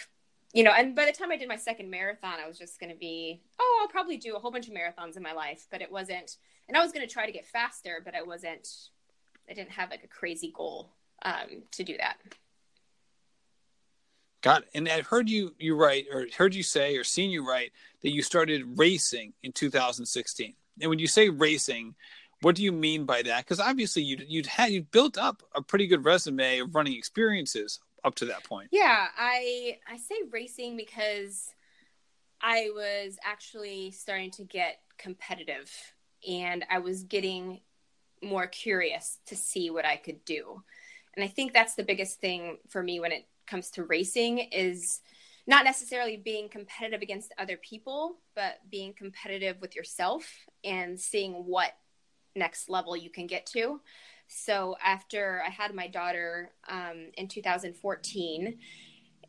Speaker 2: you know and by the time i did my second marathon i was just going to be oh i'll probably do a whole bunch of marathons in my life but it wasn't and i was going to try to get faster but i wasn't i didn't have like a crazy goal um, to do that
Speaker 1: Got it. And I've heard you you write or heard you say or seen you write that you started racing in 2016. And when you say racing, what do you mean by that? Because obviously you'd you'd had you built up a pretty good resume of running experiences up to that point.
Speaker 2: Yeah, I I say racing because I was actually starting to get competitive and I was getting more curious to see what I could do. And I think that's the biggest thing for me when it comes to racing is not necessarily being competitive against other people, but being competitive with yourself and seeing what next level you can get to. So after I had my daughter um, in 2014,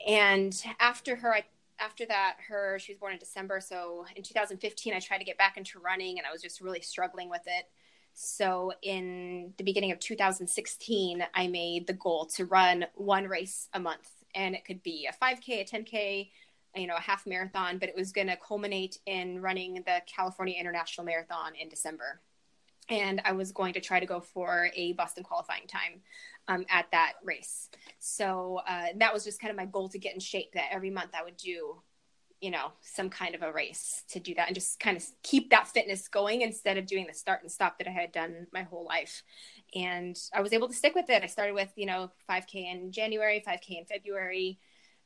Speaker 2: and after her, I, after that, her she was born in December. So in 2015, I tried to get back into running, and I was just really struggling with it. So in the beginning of 2016, I made the goal to run one race a month, and it could be a 5K, a 10K, you know, a half marathon, but it was going to culminate in running the California International Marathon in December. And I was going to try to go for a Boston qualifying time um, at that race. So uh, that was just kind of my goal to get in shape. That every month I would do you know some kind of a race to do that and just kind of keep that fitness going instead of doing the start and stop that i had done my whole life. And i was able to stick with it. I started with you know 5k in january 5k in february.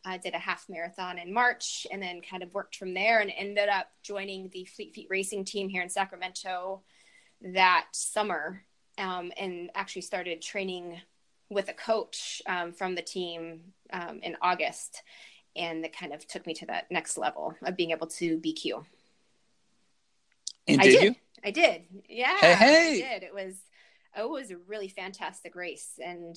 Speaker 2: Uh, did a half marathon in march and then kind of worked from there and ended up joining the fleet feet racing team here in sacramento that summer um, and actually started training with a coach um, from the team um, in august and that kind of took me to that next level of being able to BQ.
Speaker 1: And I did, you?
Speaker 2: I did. Yeah.
Speaker 1: Hey, hey.
Speaker 2: I did. It was oh, it was a really fantastic race and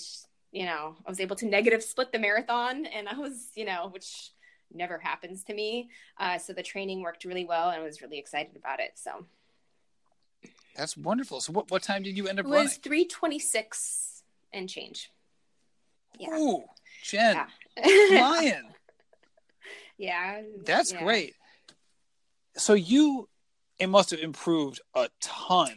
Speaker 2: you know, I was able to negative split the marathon and I was, you know, which never happens to me. Uh, so the training worked really well and I was really excited about it. So
Speaker 1: that's wonderful. So what, what time did you end up
Speaker 2: it
Speaker 1: running? It
Speaker 2: was 326 and change.
Speaker 1: Yeah. Ooh, Jenn. Yeah.
Speaker 2: Yeah.
Speaker 1: That's
Speaker 2: yeah.
Speaker 1: great. So you it must have improved a ton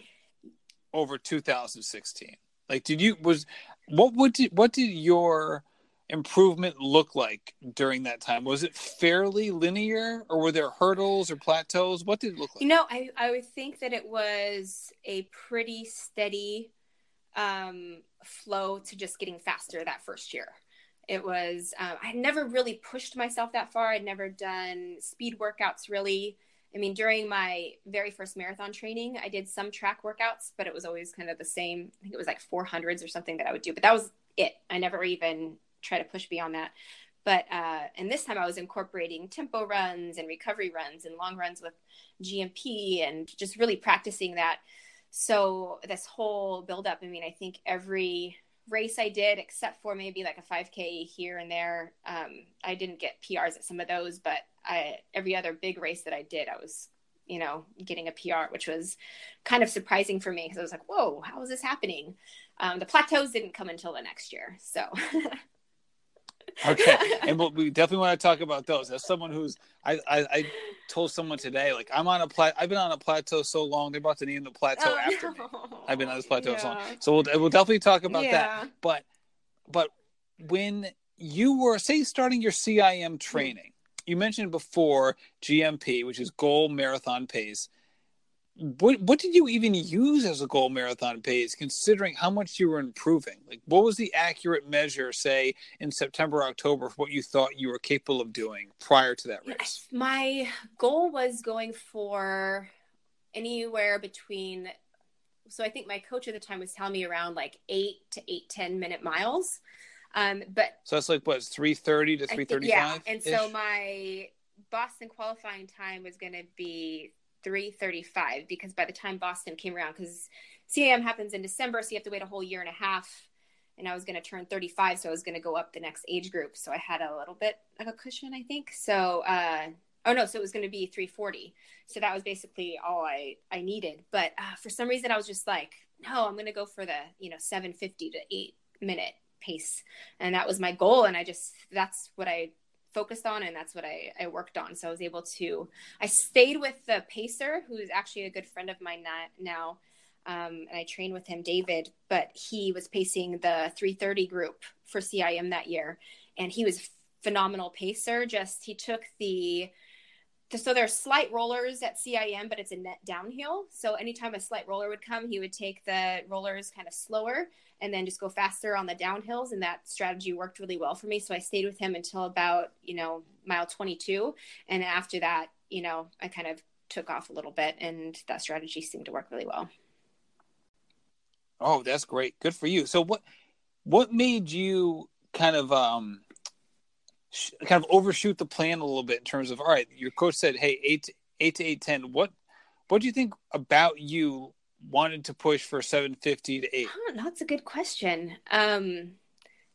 Speaker 1: over 2016. Like did you was what what did what did your improvement look like during that time? Was it fairly linear or were there hurdles or plateaus? What did it look like?
Speaker 2: You know, I, I would think that it was a pretty steady um, flow to just getting faster that first year. It was, um, I had never really pushed myself that far. I'd never done speed workouts really. I mean, during my very first marathon training, I did some track workouts, but it was always kind of the same. I think it was like 400s or something that I would do, but that was it. I never even tried to push beyond that. But, uh, and this time I was incorporating tempo runs and recovery runs and long runs with GMP and just really practicing that. So, this whole build up, I mean, I think every race I did, except for maybe like a 5K here and there. Um, I didn't get PRs at some of those, but I, every other big race that I did, I was, you know, getting a PR, which was kind of surprising for me because I was like, whoa, how is this happening? Um, the plateaus didn't come until the next year. So
Speaker 1: okay, and we'll, we definitely want to talk about those. As someone who's, I, I, I told someone today, like I'm on a plat, I've been on a plateau so long, they're about to name the plateau oh, after no. me. I've been on this plateau yeah. so long, so we'll, we'll definitely talk about yeah. that. But, but when you were say starting your CIM training, you mentioned before GMP, which is goal marathon pace what what did you even use as a goal marathon pace considering how much you were improving? Like what was the accurate measure say in september october for what you thought you were capable of doing prior to that race?
Speaker 2: My goal was going for anywhere between so i think my coach at the time was telling me around like eight to eight ten minute miles. Um but
Speaker 1: so that's like what 330 to 335 yeah
Speaker 2: and so my boston qualifying time was going to be 335 because by the time Boston came around, because CIM happens in December, so you have to wait a whole year and a half. And I was going to turn 35, so I was going to go up the next age group. So I had a little bit of a cushion, I think. So, uh, oh no, so it was going to be 340. So that was basically all I, I needed. But uh, for some reason, I was just like, no, I'm going to go for the, you know, 750 to eight minute pace. And that was my goal. And I just, that's what I focused on and that's what I, I worked on. So I was able to, I stayed with the pacer who's actually a good friend of mine now. Um, and I trained with him, David, but he was pacing the 330 group for CIM that year. And he was phenomenal pacer. Just, he took the, so there's slight rollers at CIM, but it's a net downhill. So anytime a slight roller would come, he would take the rollers kind of slower and then just go faster on the downhills. And that strategy worked really well for me. So I stayed with him until about, you know, mile 22. And after that, you know, I kind of took off a little bit and that strategy seemed to work really well.
Speaker 1: Oh, that's great. Good for you. So what what made you kind of um kind of overshoot the plan a little bit in terms of all right, your coach said, "Hey, 8 to, 8 to 810." What what do you think about you wanted to push for 750 to 8?
Speaker 2: I don't know. That's a good question. Um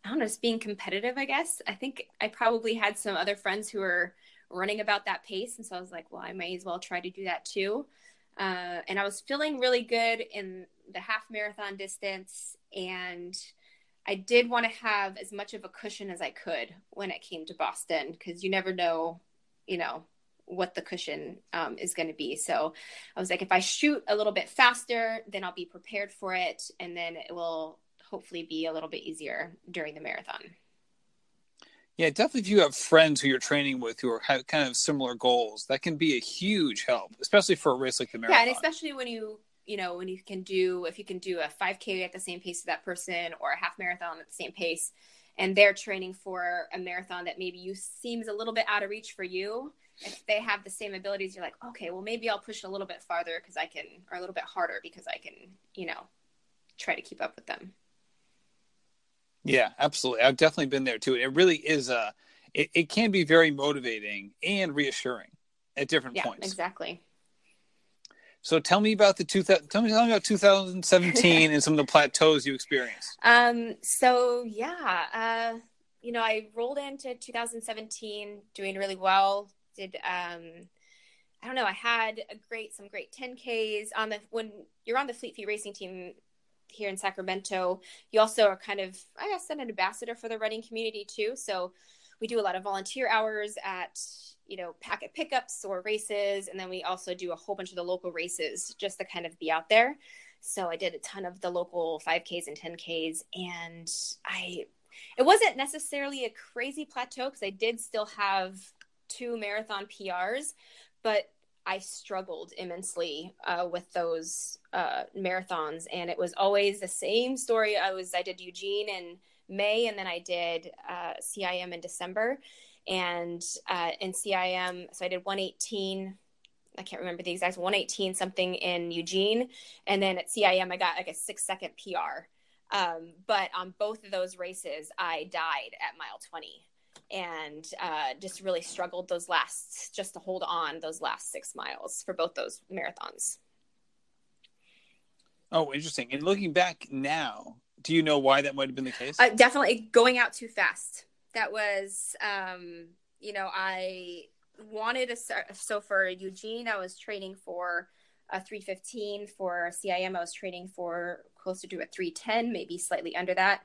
Speaker 2: I don't know, just being competitive, I guess. I think I probably had some other friends who were running about that pace. And so I was like, well, I may as well try to do that too. Uh, and I was feeling really good in the half marathon distance. And I did want to have as much of a cushion as I could when it came to Boston because you never know, you know, what the cushion um, is going to be. So I was like, if I shoot a little bit faster, then I'll be prepared for it. And then it will hopefully be a little bit easier during the marathon.
Speaker 1: Yeah, definitely. If you have friends who you're training with who are have kind of similar goals, that can be a huge help, especially for a race like the marathon.
Speaker 2: Yeah, and especially when you you know when you can do if you can do a 5K at the same pace as that person or a half marathon at the same pace, and they're training for a marathon that maybe you seems a little bit out of reach for you. If they have the same abilities, you're like, okay, well maybe I'll push a little bit farther because I can, or a little bit harder because I can, you know, try to keep up with them.
Speaker 1: Yeah, absolutely. I've definitely been there too. It really is a. It, it can be very motivating and reassuring at different
Speaker 2: yeah,
Speaker 1: points.
Speaker 2: Exactly.
Speaker 1: So tell me about the two. Tell me, tell me about 2017 and some of the plateaus you experienced.
Speaker 2: Um. So yeah. Uh. You know, I rolled into 2017 doing really well. Did um. I don't know. I had a great some great 10ks on the when you're on the Fleet Feet racing team here in Sacramento. You also are kind of, I guess, an ambassador for the running community too. So we do a lot of volunteer hours at, you know, packet pickups or races. And then we also do a whole bunch of the local races just to kind of be out there. So I did a ton of the local 5Ks and 10Ks. And I, it wasn't necessarily a crazy plateau because I did still have two marathon PRs, but I struggled immensely uh, with those uh, marathons, and it was always the same story. I was I did Eugene in May, and then I did uh, CIM in December, and uh, in CIM, so I did 118. I can't remember the exact 118 something in Eugene, and then at CIM I got like a six second PR. Um, but on both of those races, I died at mile 20 and uh, just really struggled those last just to hold on those last six miles for both those marathons.
Speaker 1: Oh, interesting. And looking back now, do you know why that might have been the case?
Speaker 2: Uh, definitely going out too fast. That was, um, you know, I wanted start. So for Eugene, I was training for a 315. For CIM, I was training for closer to a 310, maybe slightly under that.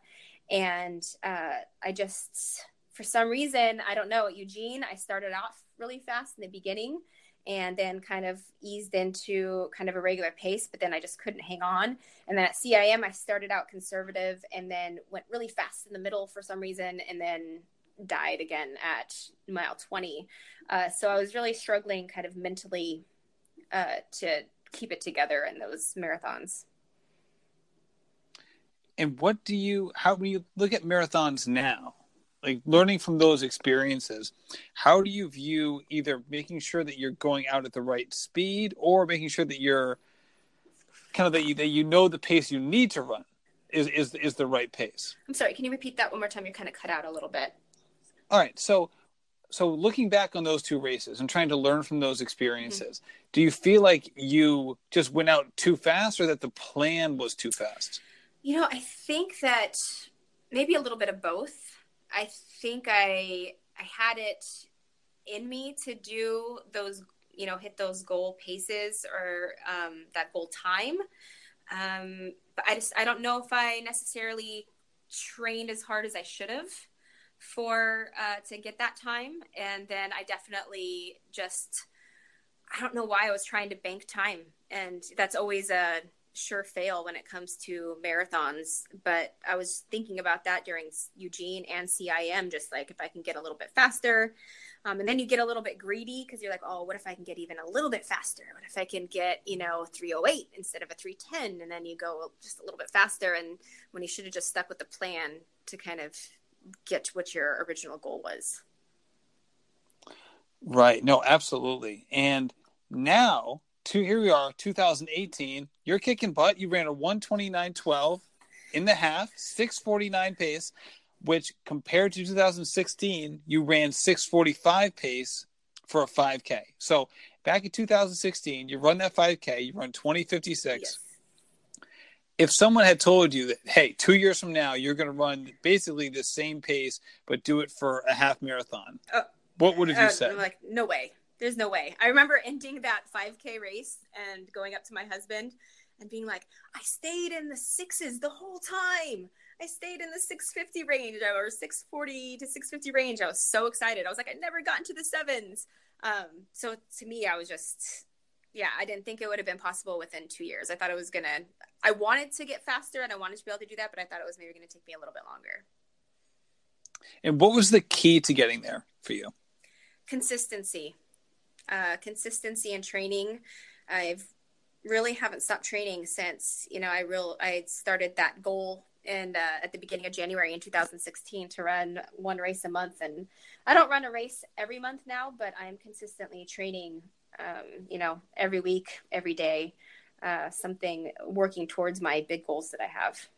Speaker 2: And uh, I just for some reason, I don't know, at Eugene, I started off really fast in the beginning and then kind of eased into kind of a regular pace, but then I just couldn't hang on. And then at CIM, I started out conservative and then went really fast in the middle for some reason and then died again at mile 20. Uh, so I was really struggling kind of mentally uh, to keep it together in those marathons.
Speaker 1: And what do you, how, when you look at marathons now, like learning from those experiences how do you view either making sure that you're going out at the right speed or making sure that you're kind of that you, that you know the pace you need to run is, is is the right pace?
Speaker 2: I'm sorry can you repeat that one more time? You're kind of cut out a little bit.
Speaker 1: All right so so looking back on those two races and trying to learn from those experiences mm-hmm. do you feel like you just went out too fast or that the plan was too fast?
Speaker 2: You know i think that maybe a little bit of both I think I I had it in me to do those, you know, hit those goal paces or um, that goal time. Um, but I just I don't know if I necessarily trained as hard as I should have for uh, to get that time, and then I definitely just I don't know why I was trying to bank time, and that's always a sure fail when it comes to marathons. But I was thinking about that during Eugene and CIM, just like if I can get a little bit faster. Um, and then you get a little bit greedy because you're like, oh, what if I can get even a little bit faster? What if I can get, you know, 308 instead of a 310? And then you go just a little bit faster. And when you should have just stuck with the plan to kind of get what your original goal was.
Speaker 1: Right. No, absolutely. And now two here we are, 2018. You're kicking butt. You ran a 129.12 in the half, 649 pace, which compared to 2016, you ran 645 pace for a 5K. So back in 2016, you run that 5K, you run 2056.
Speaker 2: Yes.
Speaker 1: If someone had told you that, hey, two years from now, you're going to run basically the same pace, but do it for a half marathon,
Speaker 2: Uh,
Speaker 1: what would have you
Speaker 2: Uh,
Speaker 1: said?
Speaker 2: I'm like, no way. There's no way. I remember ending that 5K race and going up to my husband and being like, I stayed in the sixes the whole time. I stayed in the 650 range or 640 to 650 range. I was so excited. I was like, I never got into the sevens. Um, so to me, I was just, yeah, I didn't think it would have been possible within two years. I thought it was going to, I wanted to get faster and I wanted to be able to do that, but I thought it was maybe going to take me a little bit longer.
Speaker 1: and what was the key to getting there for you?
Speaker 2: consistency uh, consistency and training. I've really haven't stopped training since you know i real i started that goal and uh, at the beginning of january in 2016 to run one race a month. And i don't run a race every month now but i'm consistently training um, you know every week every day uh, something working towards my big goals that i have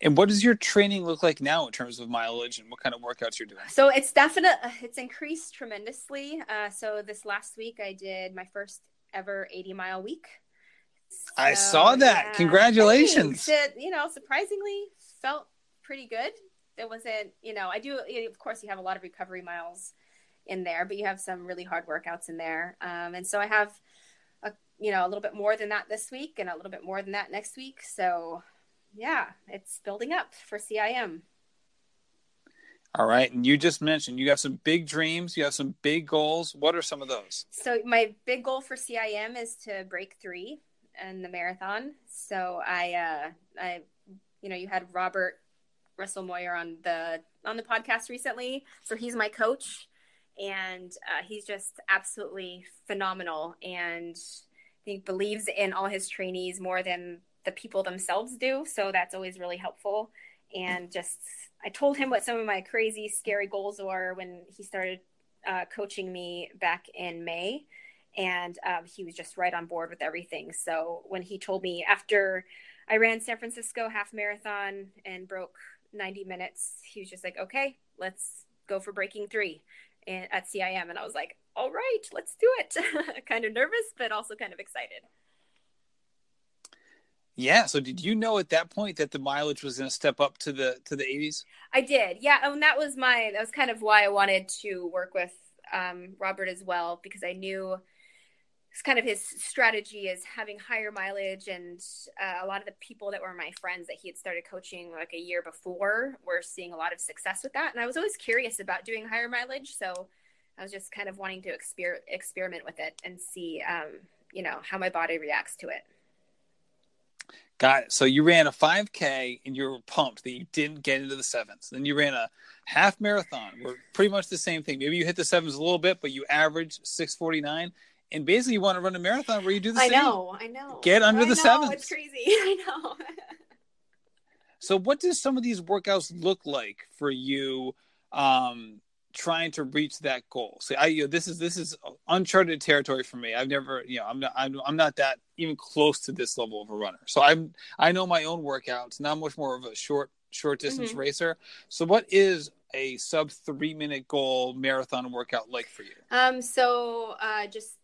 Speaker 1: And what does your training look like now in terms of mileage and what kind of workouts you're doing?
Speaker 2: So it's definite. It's increased tremendously. Uh, so this last week I did my first ever 80 mile week.
Speaker 1: I saw that.
Speaker 2: yeah,
Speaker 1: Congratulations.
Speaker 2: It, you know, surprisingly felt pretty good. It wasn't, you know, I do. Of course, you have a lot of recovery miles in there, but you have some really hard workouts in there. Um, and so I have, a, you know, a little bit more than that this week, and a little bit more than that next week. So, yeah, it's building up for CIM.
Speaker 1: All right. And you just mentioned you have some big dreams, you have some big goals. What are some of those?
Speaker 2: So my big goal for CIM is to break three in the marathon. So I, uh, I, you know, you had Robert Russell Moyer on the on the podcast recently. So he's my coach, and uh, he's just absolutely phenomenal, and I think believes in all his trainees more than the people themselves do. So that's always really helpful. And just, I told him what some of my crazy, scary goals were when he started uh, coaching me back in May, and um, he was just right on board with everything. So when he told me after I ran San Francisco half marathon and broke 90 minutes, he was just like, "Okay, let's go for breaking three at CIM," and I was like, "All right, let's do it." kind of nervous, but also kind of excited.
Speaker 1: Yeah. So did you know at that point that the mileage was going to step up to the to the 80s?
Speaker 2: I did, yeah, and that was my that was kind of why I wanted to work with um, Robert as well because I knew it's kind of his strategy is having higher mileage, and uh, a lot of the people that were my friends that he had started coaching like a year before were seeing a lot of success with that, and I was always curious about doing higher mileage, so I was just kind of wanting to exper- experiment with it and see, um, you know, how my body reacts to it.
Speaker 1: Got it. So you ran a 5K and you were pumped that you didn't get into the sevens. Then you ran a half marathon, where pretty much the same thing. Maybe you hit the sevens a little bit, but you averaged 649. And basically, you want to run a marathon where you do the
Speaker 2: I
Speaker 1: same.
Speaker 2: I know, I know.
Speaker 1: Get under
Speaker 2: I
Speaker 1: the
Speaker 2: know,
Speaker 1: sevens.
Speaker 2: It's crazy. I know.
Speaker 1: So, what does some of these workouts look like for you? Um, trying to reach that goal. So, I you know, this is this is uncharted territory for me. I've never, you know, I'm not I'm, I'm not that even close to this level of a runner. So, I'm I know my own workouts. Not much more of a short short distance
Speaker 2: Mhm.
Speaker 1: racer. So, what is a sub three minute goal marathon workout like for you?
Speaker 2: Um, so uh, just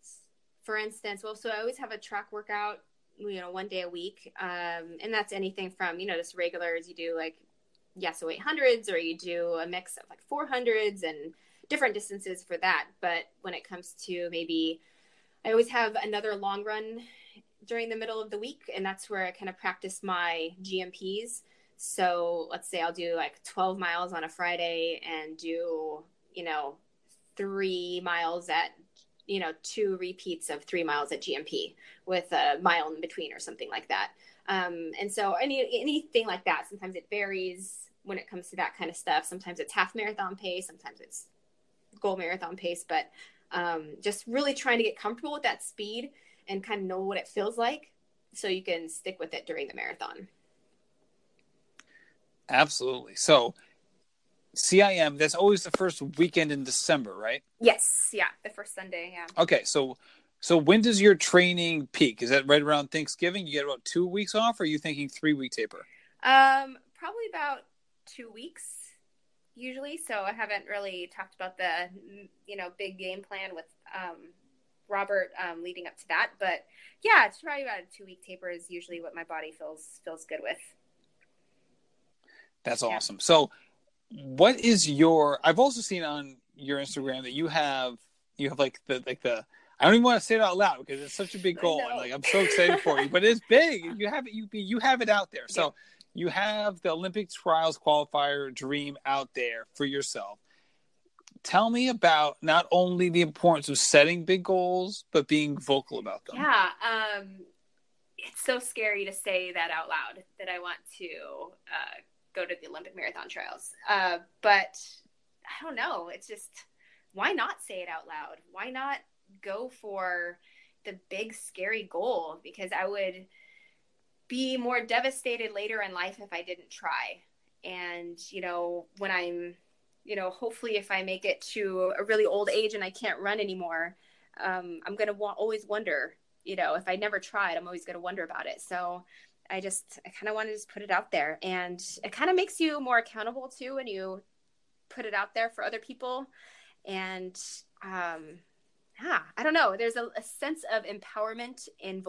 Speaker 2: for instance, well, so I always have a track workout, you know, one day a week, um, and that's anything from you know just regulars. You do like Yasso 800s, or you do a mix of like 400s and different distances for that. But when it comes to maybe, I always have another long run during the middle of the week, and that's where I kind of practice my GMPs. So let's say I'll do like 12 miles on a Friday and do, you know, three miles at you know two repeats of three miles at gmp with a mile in between or something like that um, and so any anything like that sometimes it varies when it comes to that kind of stuff sometimes it's half marathon pace sometimes it's goal marathon pace but um, just really trying to get comfortable with that speed and kind of know what it feels like so you can stick with it during the marathon
Speaker 1: Absolutely. So, CIM. That's always the first weekend in December, right?
Speaker 2: yes yeah the first sunday yeah
Speaker 1: Okay, so So when does your training peak? Is that right around Thanksgiving? You get about two weeks off, or are you thinking three week taper?
Speaker 2: Um, probably about two weeks usually. So I haven't really talked about the you know big game plan with um, Robert um, leading up to that, but yeah, it's probably about a two week taper is usually what my body feels feels good with.
Speaker 1: That's awesome. So, what is your? I've also seen on your Instagram that you have you have like the like the I don't even want to say it out loud because it's such a big goal. And like I'm so excited for you, but it's big. You have it. You be you have it out there. So you have the Olympic trials qualifier dream out there for yourself. Tell me about not only the importance of setting big goals, but being vocal about them.
Speaker 2: Yeah, um, it's so scary to say that out loud that I want to uh, go to the Olympic marathon trials. Uh, but I don't know. It's just why not say it out loud? Why not go for the big scary goal? Because I would be more devastated later in life if I didn't try. And, you know, when I'm, you know, hopefully if I make it to a really old age and I can't run anymore, um, I'm going to wa- always wonder, you know, if I never tried, I'm always going to wonder about it. So I just, I kind of want to just put it out there. And it kind of makes you more accountable too when you put it out there for other people. And, um, yeah, I don't know. There's a, a sense of empowerment and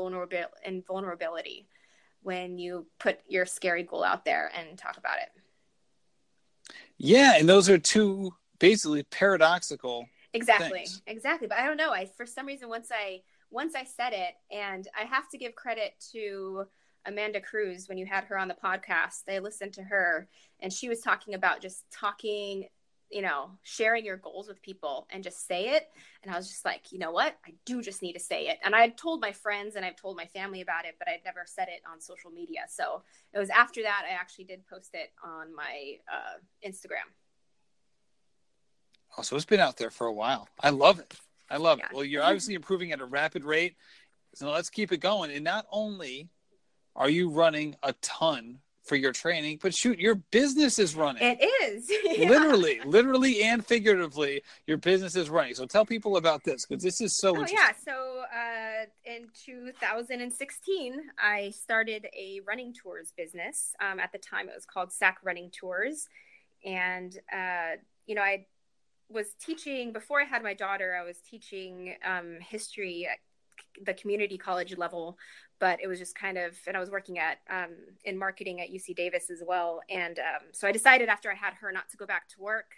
Speaker 2: and vulnerability when you put your scary goal out there and talk about it.
Speaker 1: Yeah, and those are two basically paradoxical.
Speaker 2: Exactly.
Speaker 1: Things.
Speaker 2: Exactly. But I don't know. I for some reason once I once I said it and I have to give credit to Amanda Cruz when you had her on the podcast. I listened to her and she was talking about just talking you know, sharing your goals with people and just say it. And I was just like, you know what? I do just need to say it. And I had told my friends and I've told my family about it, but I'd never said it on social media. So it was after that I actually did post it on my uh, Instagram.
Speaker 1: Oh, so it's been out there for a while. I love it. I love yeah. it. Well, you're obviously improving at a rapid rate. So let's keep it going. And not only are you running a ton for your training, but shoot, your business is running.
Speaker 2: It is.
Speaker 1: yeah. Literally, literally and figuratively, your business is running. So tell people about this because this is so
Speaker 2: oh, Yeah. So uh, in 2016, I started a running tours business. Um, at the time, it was called SAC Running Tours. And, uh, you know, I was teaching before I had my daughter, I was teaching um, history at the community college level but it was just kind of and i was working at um, in marketing at uc davis as well. And um, so i decided after i had her not to go back to work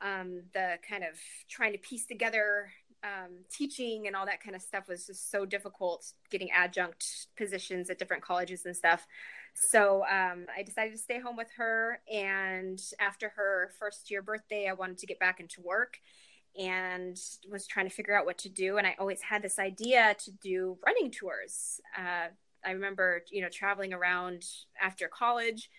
Speaker 2: um, the kind of trying to piece together um, teaching and all that kind of stuff was just so difficult getting adjunct positions at different colleges and stuff. So um, i decided to stay home with her. And after her first year birthday i wanted to get back into work and was trying to figure out what to do. And I always had this idea to do running tours. Uh, I remember, you know, traveling around after college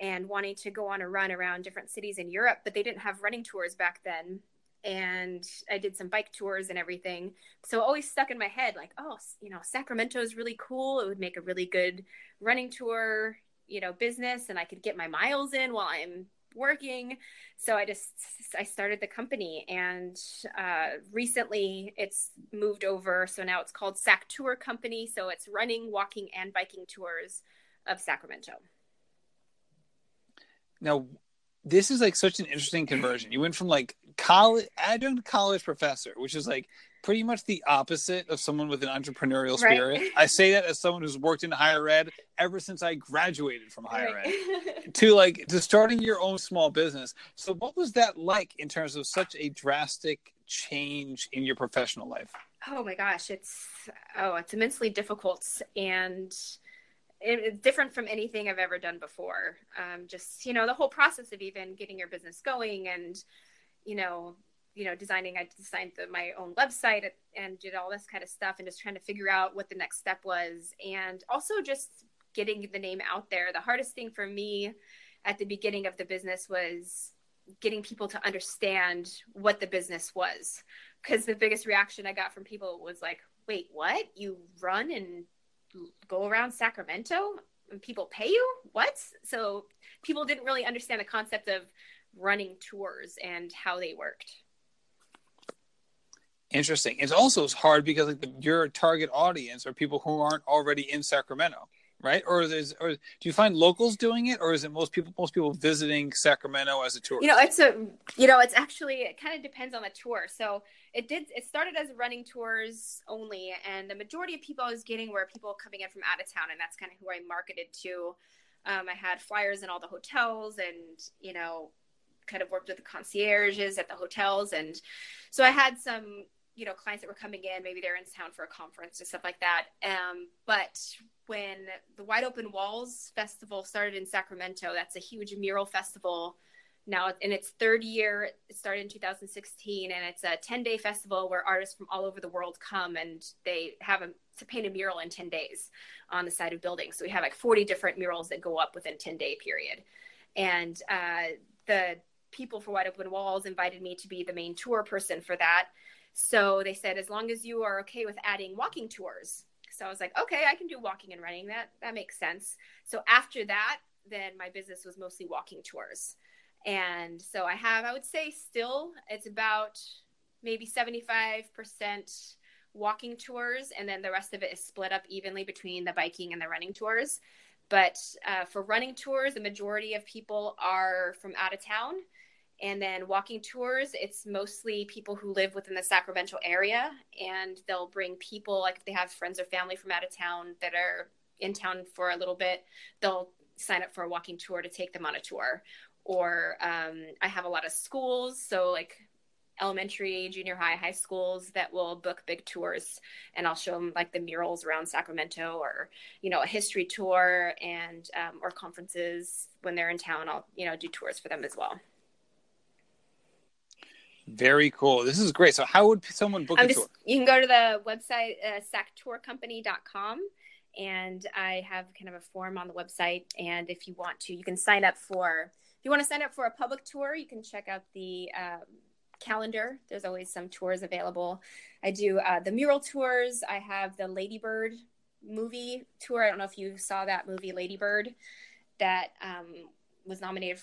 Speaker 2: and wanting to go on a run around different cities in Europe, but they didn't have running tours back then. And I did some bike tours and everything. So always stuck in my head, like, oh, you know, Sacramento is really cool. It would make a really good running tour, you know, business, and I could get my miles in while I'm working. So i just i started the company and uh, recently it's moved over. So now it's called sac tour company. So it's running walking and biking tours of sacramento.
Speaker 1: Now this is like such an interesting conversion. You went from like college adjunct college professor which is like pretty much the opposite of someone with an entrepreneurial spirit. Right. I say that as someone who's worked in higher ed ever since I graduated from higher right. ed to like to starting your own small business. So what was that like in terms of such a drastic change in your professional life?
Speaker 2: Oh my gosh, it's oh, it's immensely difficult and it's different from anything I've ever done before. Um, just you know, the whole process of even getting your business going and you know you know designing i designed the, my own website and did all this kind of stuff and just trying to figure out what the next step was. And also just getting the name out there. The hardest thing for me at the beginning of the business was getting people to understand what the business was. Because the biggest reaction i got from people was like wait what? You run and go around sacramento? And people pay you? What? So people didn't really understand the concept of running tours and how they worked
Speaker 1: Interesting. It's also hard because like your target audience are people who aren't already in Sacramento, right? Or is or do you find locals doing it, or is it most people most people visiting Sacramento as a tourist?
Speaker 2: You know, it's a you know, it's actually it kind of depends on the tour. So it did it started as running tours only, and the majority of people I was getting were people coming in from out of town, and that's kind of who I marketed to. Um, I had flyers in all the hotels, and you know, kind of worked with the concierges at the hotels, and so I had some you know clients that were coming in maybe they're in town for a conference and stuff like that. Um, but when the wide open walls festival started in sacramento that's a huge mural festival. Now in its third year it started in 2016 and it's a 10 day festival where artists from all over the world come and they have a, to paint a mural in 10 days on the side of buildings. So we have like 40 different murals that go up within 10 day period. And uh, the people for wide open walls invited me to be the main tour person for that so they said, as long as you are okay with adding walking tours. So I was like, okay, I can do walking and running. That that makes sense. So after that, then my business was mostly walking tours. And so I have, I would say still it's about maybe 75% walking tours. And then the rest of it is split up evenly between the biking and the running tours. But uh, for running tours, the majority of people are from out of town. And then walking tours, it's mostly people who live within the Sacramento area, and they'll bring people, like if they have friends or family from out of town that are in town for a little bit, they'll sign up for a walking tour to take them on a tour. Or um, I have a lot of schools, so like elementary, junior high, high schools that will book big tours, and I'll show them like the murals around Sacramento, or you know a history tour, and um, or conferences when they're in town. I'll you know do tours for them as well.
Speaker 1: Very cool. This is great. So, how would someone book I'm a just, tour?
Speaker 2: You can go to the website, uh, sactourcompany.com, and I have kind of a form on the website. And if you want to, you can sign up for, if you want to sign up for a public tour, you can check out the um, calendar. There's always some tours available. I do uh, the mural tours, I have the Ladybird movie tour. I don't know if you saw that movie, Ladybird, that um, was nominated.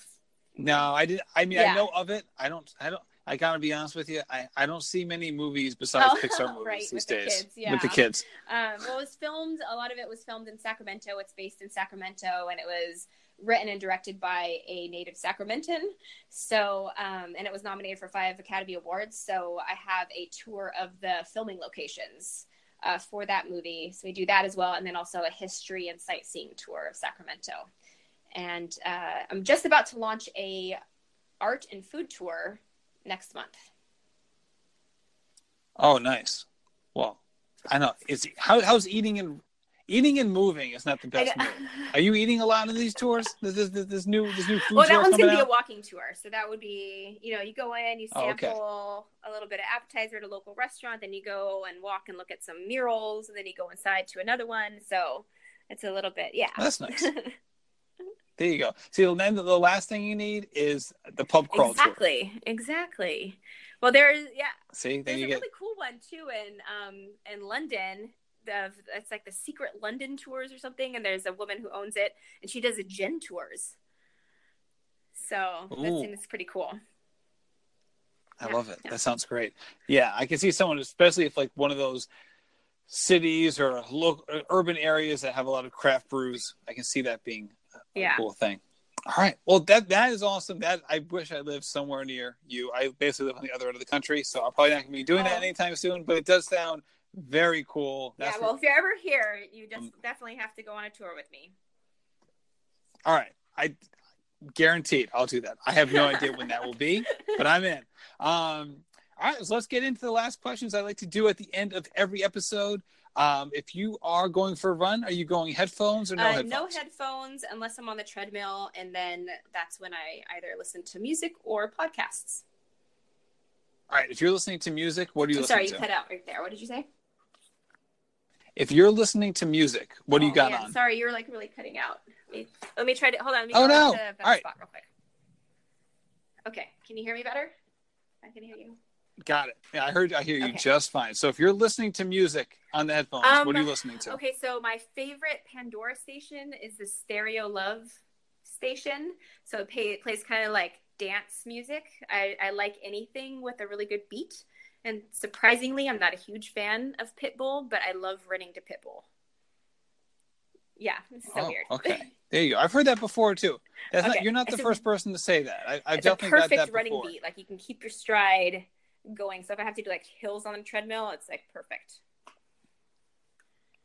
Speaker 1: no, I did. I mean, yeah. I know of it. I don't. I don't. I gotta be honest with you, I, I don't see many movies besides oh, Pixar movies right, these days. The kids, yeah. With the kids.
Speaker 2: Um, well, it was filmed. A lot of it was filmed in Sacramento. It's based in Sacramento, and it was written and directed by a native Sacramentan. So, um, and it was nominated for five Academy Awards. So, I have a tour of the filming locations uh, for that movie. So we do that as well, and then also a history and sightseeing tour of Sacramento. And uh, I'm just about to launch a art and food tour next month.
Speaker 1: Oh, nice. Well, I know. Is how, how's eating and eating and moving is not the best. Are you eating a lot of these tours? This, this, this, this new this new food.
Speaker 2: Well, that one's
Speaker 1: gonna
Speaker 2: be a walking tour, so that would be you know you go in, you sample oh, okay. a little bit of appetizer at a local restaurant, then you go and walk and look at some murals, and then you go inside to another one. So it's a little bit yeah.
Speaker 1: That's nice. There you go. See, then the last thing you need is the pub crawl
Speaker 2: exactly,
Speaker 1: tour.
Speaker 2: Exactly. Well, there's yeah.
Speaker 1: See, there's a get...
Speaker 2: really cool one too in um in London. The it's like the Secret London tours or something, and there's a woman who owns it, and she does a gin tours. So that seems pretty cool.
Speaker 1: I yeah, love it. Yeah. That sounds great. Yeah, I can see someone, especially if like one of those cities or local urban areas that have a lot of craft brews. I can see that being
Speaker 2: yeah.
Speaker 1: cool thing. All right. Well, that that is awesome. That I wish I lived somewhere near you. I basically live on the other end of the country, so I'm probably not going to be doing oh. that anytime soon. But it does sound very cool.
Speaker 2: That's yeah. Well, if you're ever here, you just um, definitely have to go on a tour with me.
Speaker 1: All right. I guaranteed I'll do that. I have no idea when that will be, but I'm in. Um, all right. So let's get into the last questions I like to do at the end of every episode. Um, if you are going for a run, are you going headphones or no uh, headphones?
Speaker 2: No headphones unless I'm on the treadmill, and then that's when I either listen to music or podcasts.
Speaker 1: All right. If you're listening to music, what are you
Speaker 2: I'm
Speaker 1: listening
Speaker 2: sorry, to? Sorry, you cut out right there. What did you say?
Speaker 1: If you're listening to music, what oh, do you oh, got
Speaker 2: yeah.
Speaker 1: on?
Speaker 2: Sorry, you're like really cutting out. Let me, let me try to hold on.
Speaker 1: oh no! All right. real quick.
Speaker 2: Okay, can you hear me better? I can hear you.
Speaker 1: Got it. Yeah, I heard. I hear you okay. just fine. So if you're listening to music on the headphones, um, what are you listening to?
Speaker 2: Okay, so my favorite Pandora station is the Stereo Love station. So it, play, it plays kind of like dance music. I, I like anything with a really good beat, And surprisingly, I'm not a huge fan of Pitbull, but I love running to Pitbull. Yeah, it's so
Speaker 1: oh,
Speaker 2: weird.
Speaker 1: Okay, there you go. I've heard that before too. That's
Speaker 2: Okay,
Speaker 1: not. You're not the
Speaker 2: it's a-
Speaker 1: first person to say that. I,
Speaker 2: a
Speaker 1: definitely got
Speaker 2: perfect
Speaker 1: that
Speaker 2: running
Speaker 1: before.
Speaker 2: beat. Like you can keep your stride going. So if I have to do like hills on the treadmill, it's like perfect.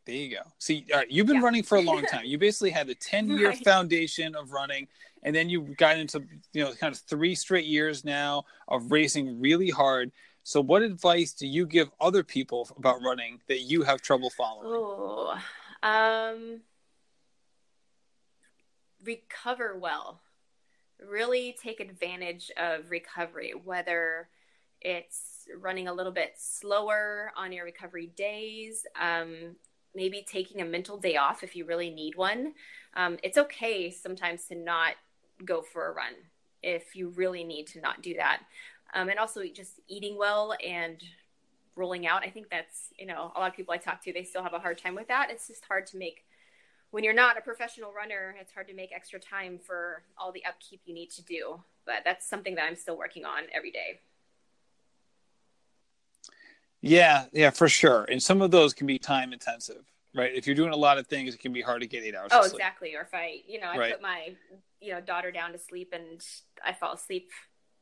Speaker 1: There you go. See, all right, you've been
Speaker 2: Yeah.
Speaker 1: running for a long time. You basically had a 10 year
Speaker 2: Right.
Speaker 1: foundation of running, and then you got into, you know, kind of three straight years now of racing really hard. So, what advice do you give other people about running that you have trouble following?
Speaker 2: Oh, um, recover well. Really take advantage of recovery, whether it's running a little bit slower on your recovery days, um, maybe taking a mental day off if you really need one. Um, it's okay sometimes to not go for a run if you really need to not do that. Um, and also just eating well and rolling out. I think that's, you know, a lot of people I talk to, they still have a hard time with that. It's just hard to make, when you're not a professional runner, it's hard to make extra time for all the upkeep you need to do. But that's something that I'm still working on every day.
Speaker 1: Yeah, yeah, for sure. And some of those can be time intensive, right? If you're doing a lot of things, it can be hard to get eight hours.
Speaker 2: Oh, exactly. Or if I, you know, I
Speaker 1: Right.
Speaker 2: put my, you know, daughter down to sleep and I fall asleep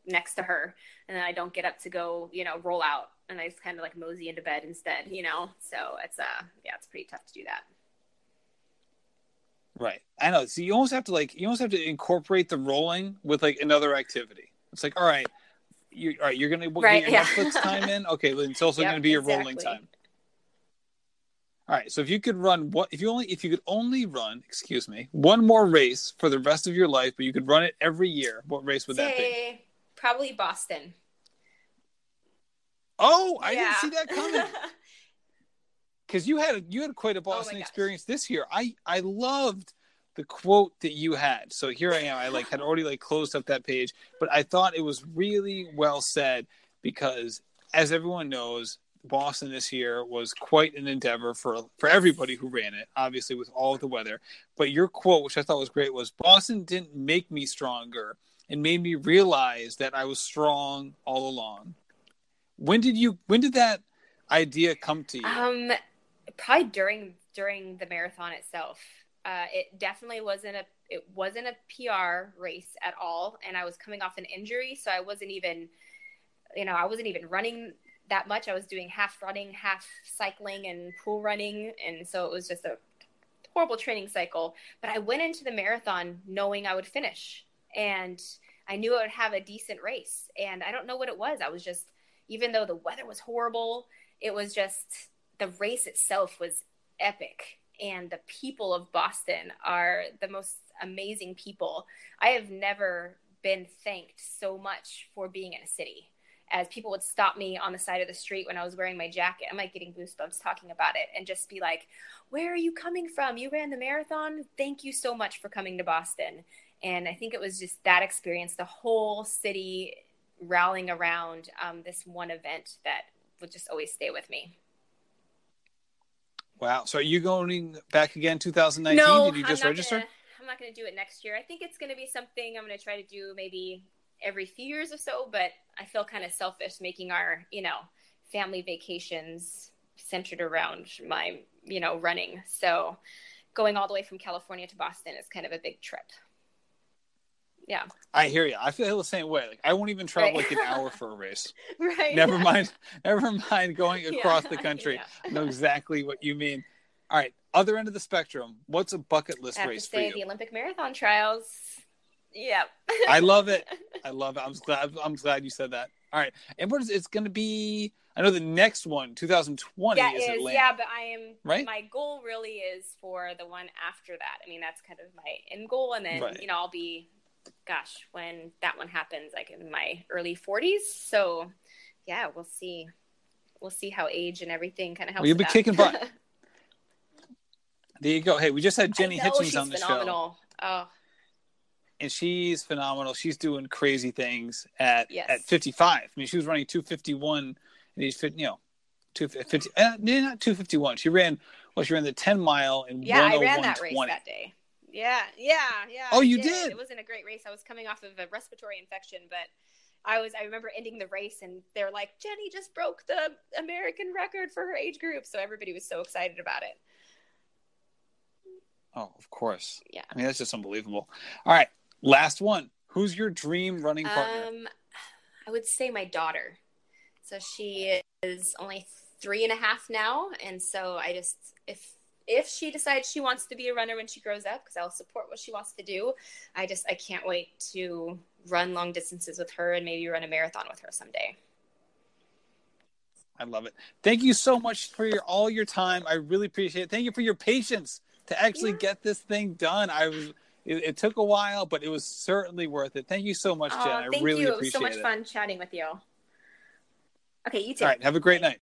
Speaker 2: next to her and then I don't get up to go, you know, roll out and I just kind of like mosey into bed instead, you know? So it's, uh, yeah, it's pretty tough to do that.
Speaker 1: Right. I know. So you almost have to like you almost have to incorporate the rolling with like another activity. It's like, all right, you all right, you're gonna get
Speaker 2: Right,
Speaker 1: your
Speaker 2: yeah.
Speaker 1: Netflix time in. Okay, then it's also
Speaker 2: Yep,
Speaker 1: gonna be your rolling time. All right. So if you could run what if you only if you could only run, excuse me, one more race for the rest of your life, but you could run it every year, what race would that be?
Speaker 2: Probably Boston.
Speaker 1: Oh, I
Speaker 2: Yeah.
Speaker 1: didn't see that coming. because you had you had quite a oh Boston
Speaker 2: gosh.
Speaker 1: experience this year. I I loved the quote that you had. So here I am. I like had already like closed up that page, but I thought it was really well said because as everyone knows, Boston this year was quite an endeavor for for everybody who ran it. Obviously, with all the weather. But your quote, which I thought was great, was Boston didn't make me stronger. and made me realize that I was strong all along. When did you? When did that idea come to you?
Speaker 2: Um, probably during during the marathon itself. Uh, it definitely wasn't a it wasn't a PR race at all, and I was coming off an injury, so I wasn't even, you know, I wasn't even running that much. I was doing half running, half cycling, and pool running, and so it was just a horrible training cycle. But I went into the marathon knowing I would finish, and I knew I would have a decent race. And I don't know what it was. I was just, even though the weather was horrible, it was just the race itself was epic and the people of Boston are the most amazing people. I have never been thanked so much for being in a city. As people would stop me on the side of the street when I was wearing my jacket, I'm like getting goosebumps talking about it, and just be like, Where are you coming from? You ran the marathon? Thank you so much for coming to Boston. And I think it was just that experience, the whole city rallying around um, this one event that would just always stay with me.
Speaker 1: Wow. So are you going back again 2019?
Speaker 2: No,
Speaker 1: Did you just
Speaker 2: I'm
Speaker 1: register?
Speaker 2: Gonna, I'm not going to do it next year. I think it's going to be something I'm going to try to do maybe every few years or so. But I feel kind of selfish making our, you know, family vacations centered around my, you know, running. So going all the way from California to Boston is kind of a big trip. Yeah.
Speaker 1: I hear you. I feel the same way. Like I won't even travel
Speaker 2: Right.
Speaker 1: like an hour for a race.
Speaker 2: Right.
Speaker 1: never mind. Never mind going
Speaker 2: Yeah.
Speaker 1: across the country.
Speaker 2: Yeah.
Speaker 1: I know exactly what you mean. All right. Other end of the spectrum. What's a bucket list
Speaker 2: I have to
Speaker 1: race for
Speaker 2: say
Speaker 1: you?
Speaker 2: the Olympic marathon trials. Yep.
Speaker 1: I love it. I love it. I'm glad. I'm glad you said that. All right. And what is it's going to be? I know the next one, 2020,
Speaker 2: That
Speaker 1: is
Speaker 2: is,
Speaker 1: Atlanta.
Speaker 2: yeah, but I am
Speaker 1: Right?
Speaker 2: My goal really is for the one after that. I mean, that's kind of my end goal, and then
Speaker 1: Right.
Speaker 2: you know I'll be, gosh, when that one happens, like in my early forties. So, yeah, we'll see. We'll see how age and everything kind of helps.
Speaker 1: Well, you'll be
Speaker 2: that.
Speaker 1: kicking butt. There you go. Hey, we just had Jenny
Speaker 2: Hitchings
Speaker 1: on the show.
Speaker 2: phenomenal. Oh,
Speaker 1: and she's phenomenal. She's doing crazy things at
Speaker 2: Yes.
Speaker 1: at 55. I mean, she was running 251, and he's fit, you know, 250. Uh, no, not 251. She ran. Well, she ran the 10 mile in
Speaker 2: yeah, I ran that race that day. Yeah, yeah, yeah.
Speaker 1: Oh, you did?
Speaker 2: It wasn't a great race. I was coming off of a respiratory infection, but I was I remember ending the race and they're like Jenny just broke the American record for her age group, so everybody was so excited about it.
Speaker 1: Oh, of course.
Speaker 2: Yeah.
Speaker 1: I mean, that's just unbelievable. All right, last one. Who's your dream running partner?
Speaker 2: Um, I would say my daughter. So she is only three and a half now, and so I just if if she decides she wants to be a runner when she grows up, because I'll support what she wants to do. I just I can't wait to run long distances with her and maybe run a marathon with her someday.
Speaker 1: I love it. Thank you so much for your all your time. I really appreciate it. Thank you for your patience to actually
Speaker 2: Yeah.
Speaker 1: get this thing done. I was it, it took a while, but it was certainly worth it. Thank you so much, Jenn.
Speaker 2: Oh,
Speaker 1: I really
Speaker 2: you. It was so much
Speaker 1: it.
Speaker 2: fun chatting with you. Okay, you too.
Speaker 1: All right, have a great night.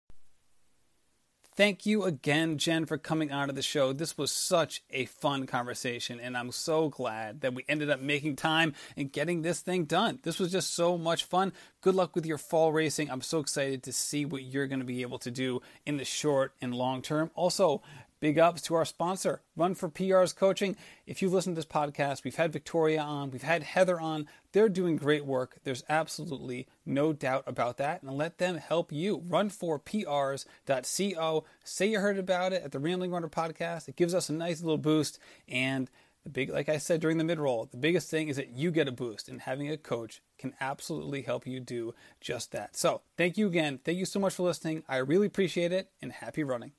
Speaker 1: Thank you again, Jenn, for coming onto the show. This was such a fun conversation, and I'm so glad that we ended up making time and getting this thing done. This was just so much fun. Good luck with your fall racing. I'm so excited to see what you're going to be able to do in the short and long term. Also, Big ups to our sponsor, Run for PR's Coaching. If you've listened to this podcast, we've had Victoria on, we've had Heather on. They're doing great work. There's absolutely no doubt about that. And let them help you. Run4PRs.co. Say you heard about it at the Rambling Runner podcast. It gives us a nice little boost. And the big, like I said during the mid roll, the biggest thing is that you get a boost, and having a coach can absolutely help you do just that. So, thank you again. Thank you so much for listening. I really appreciate it, and happy running.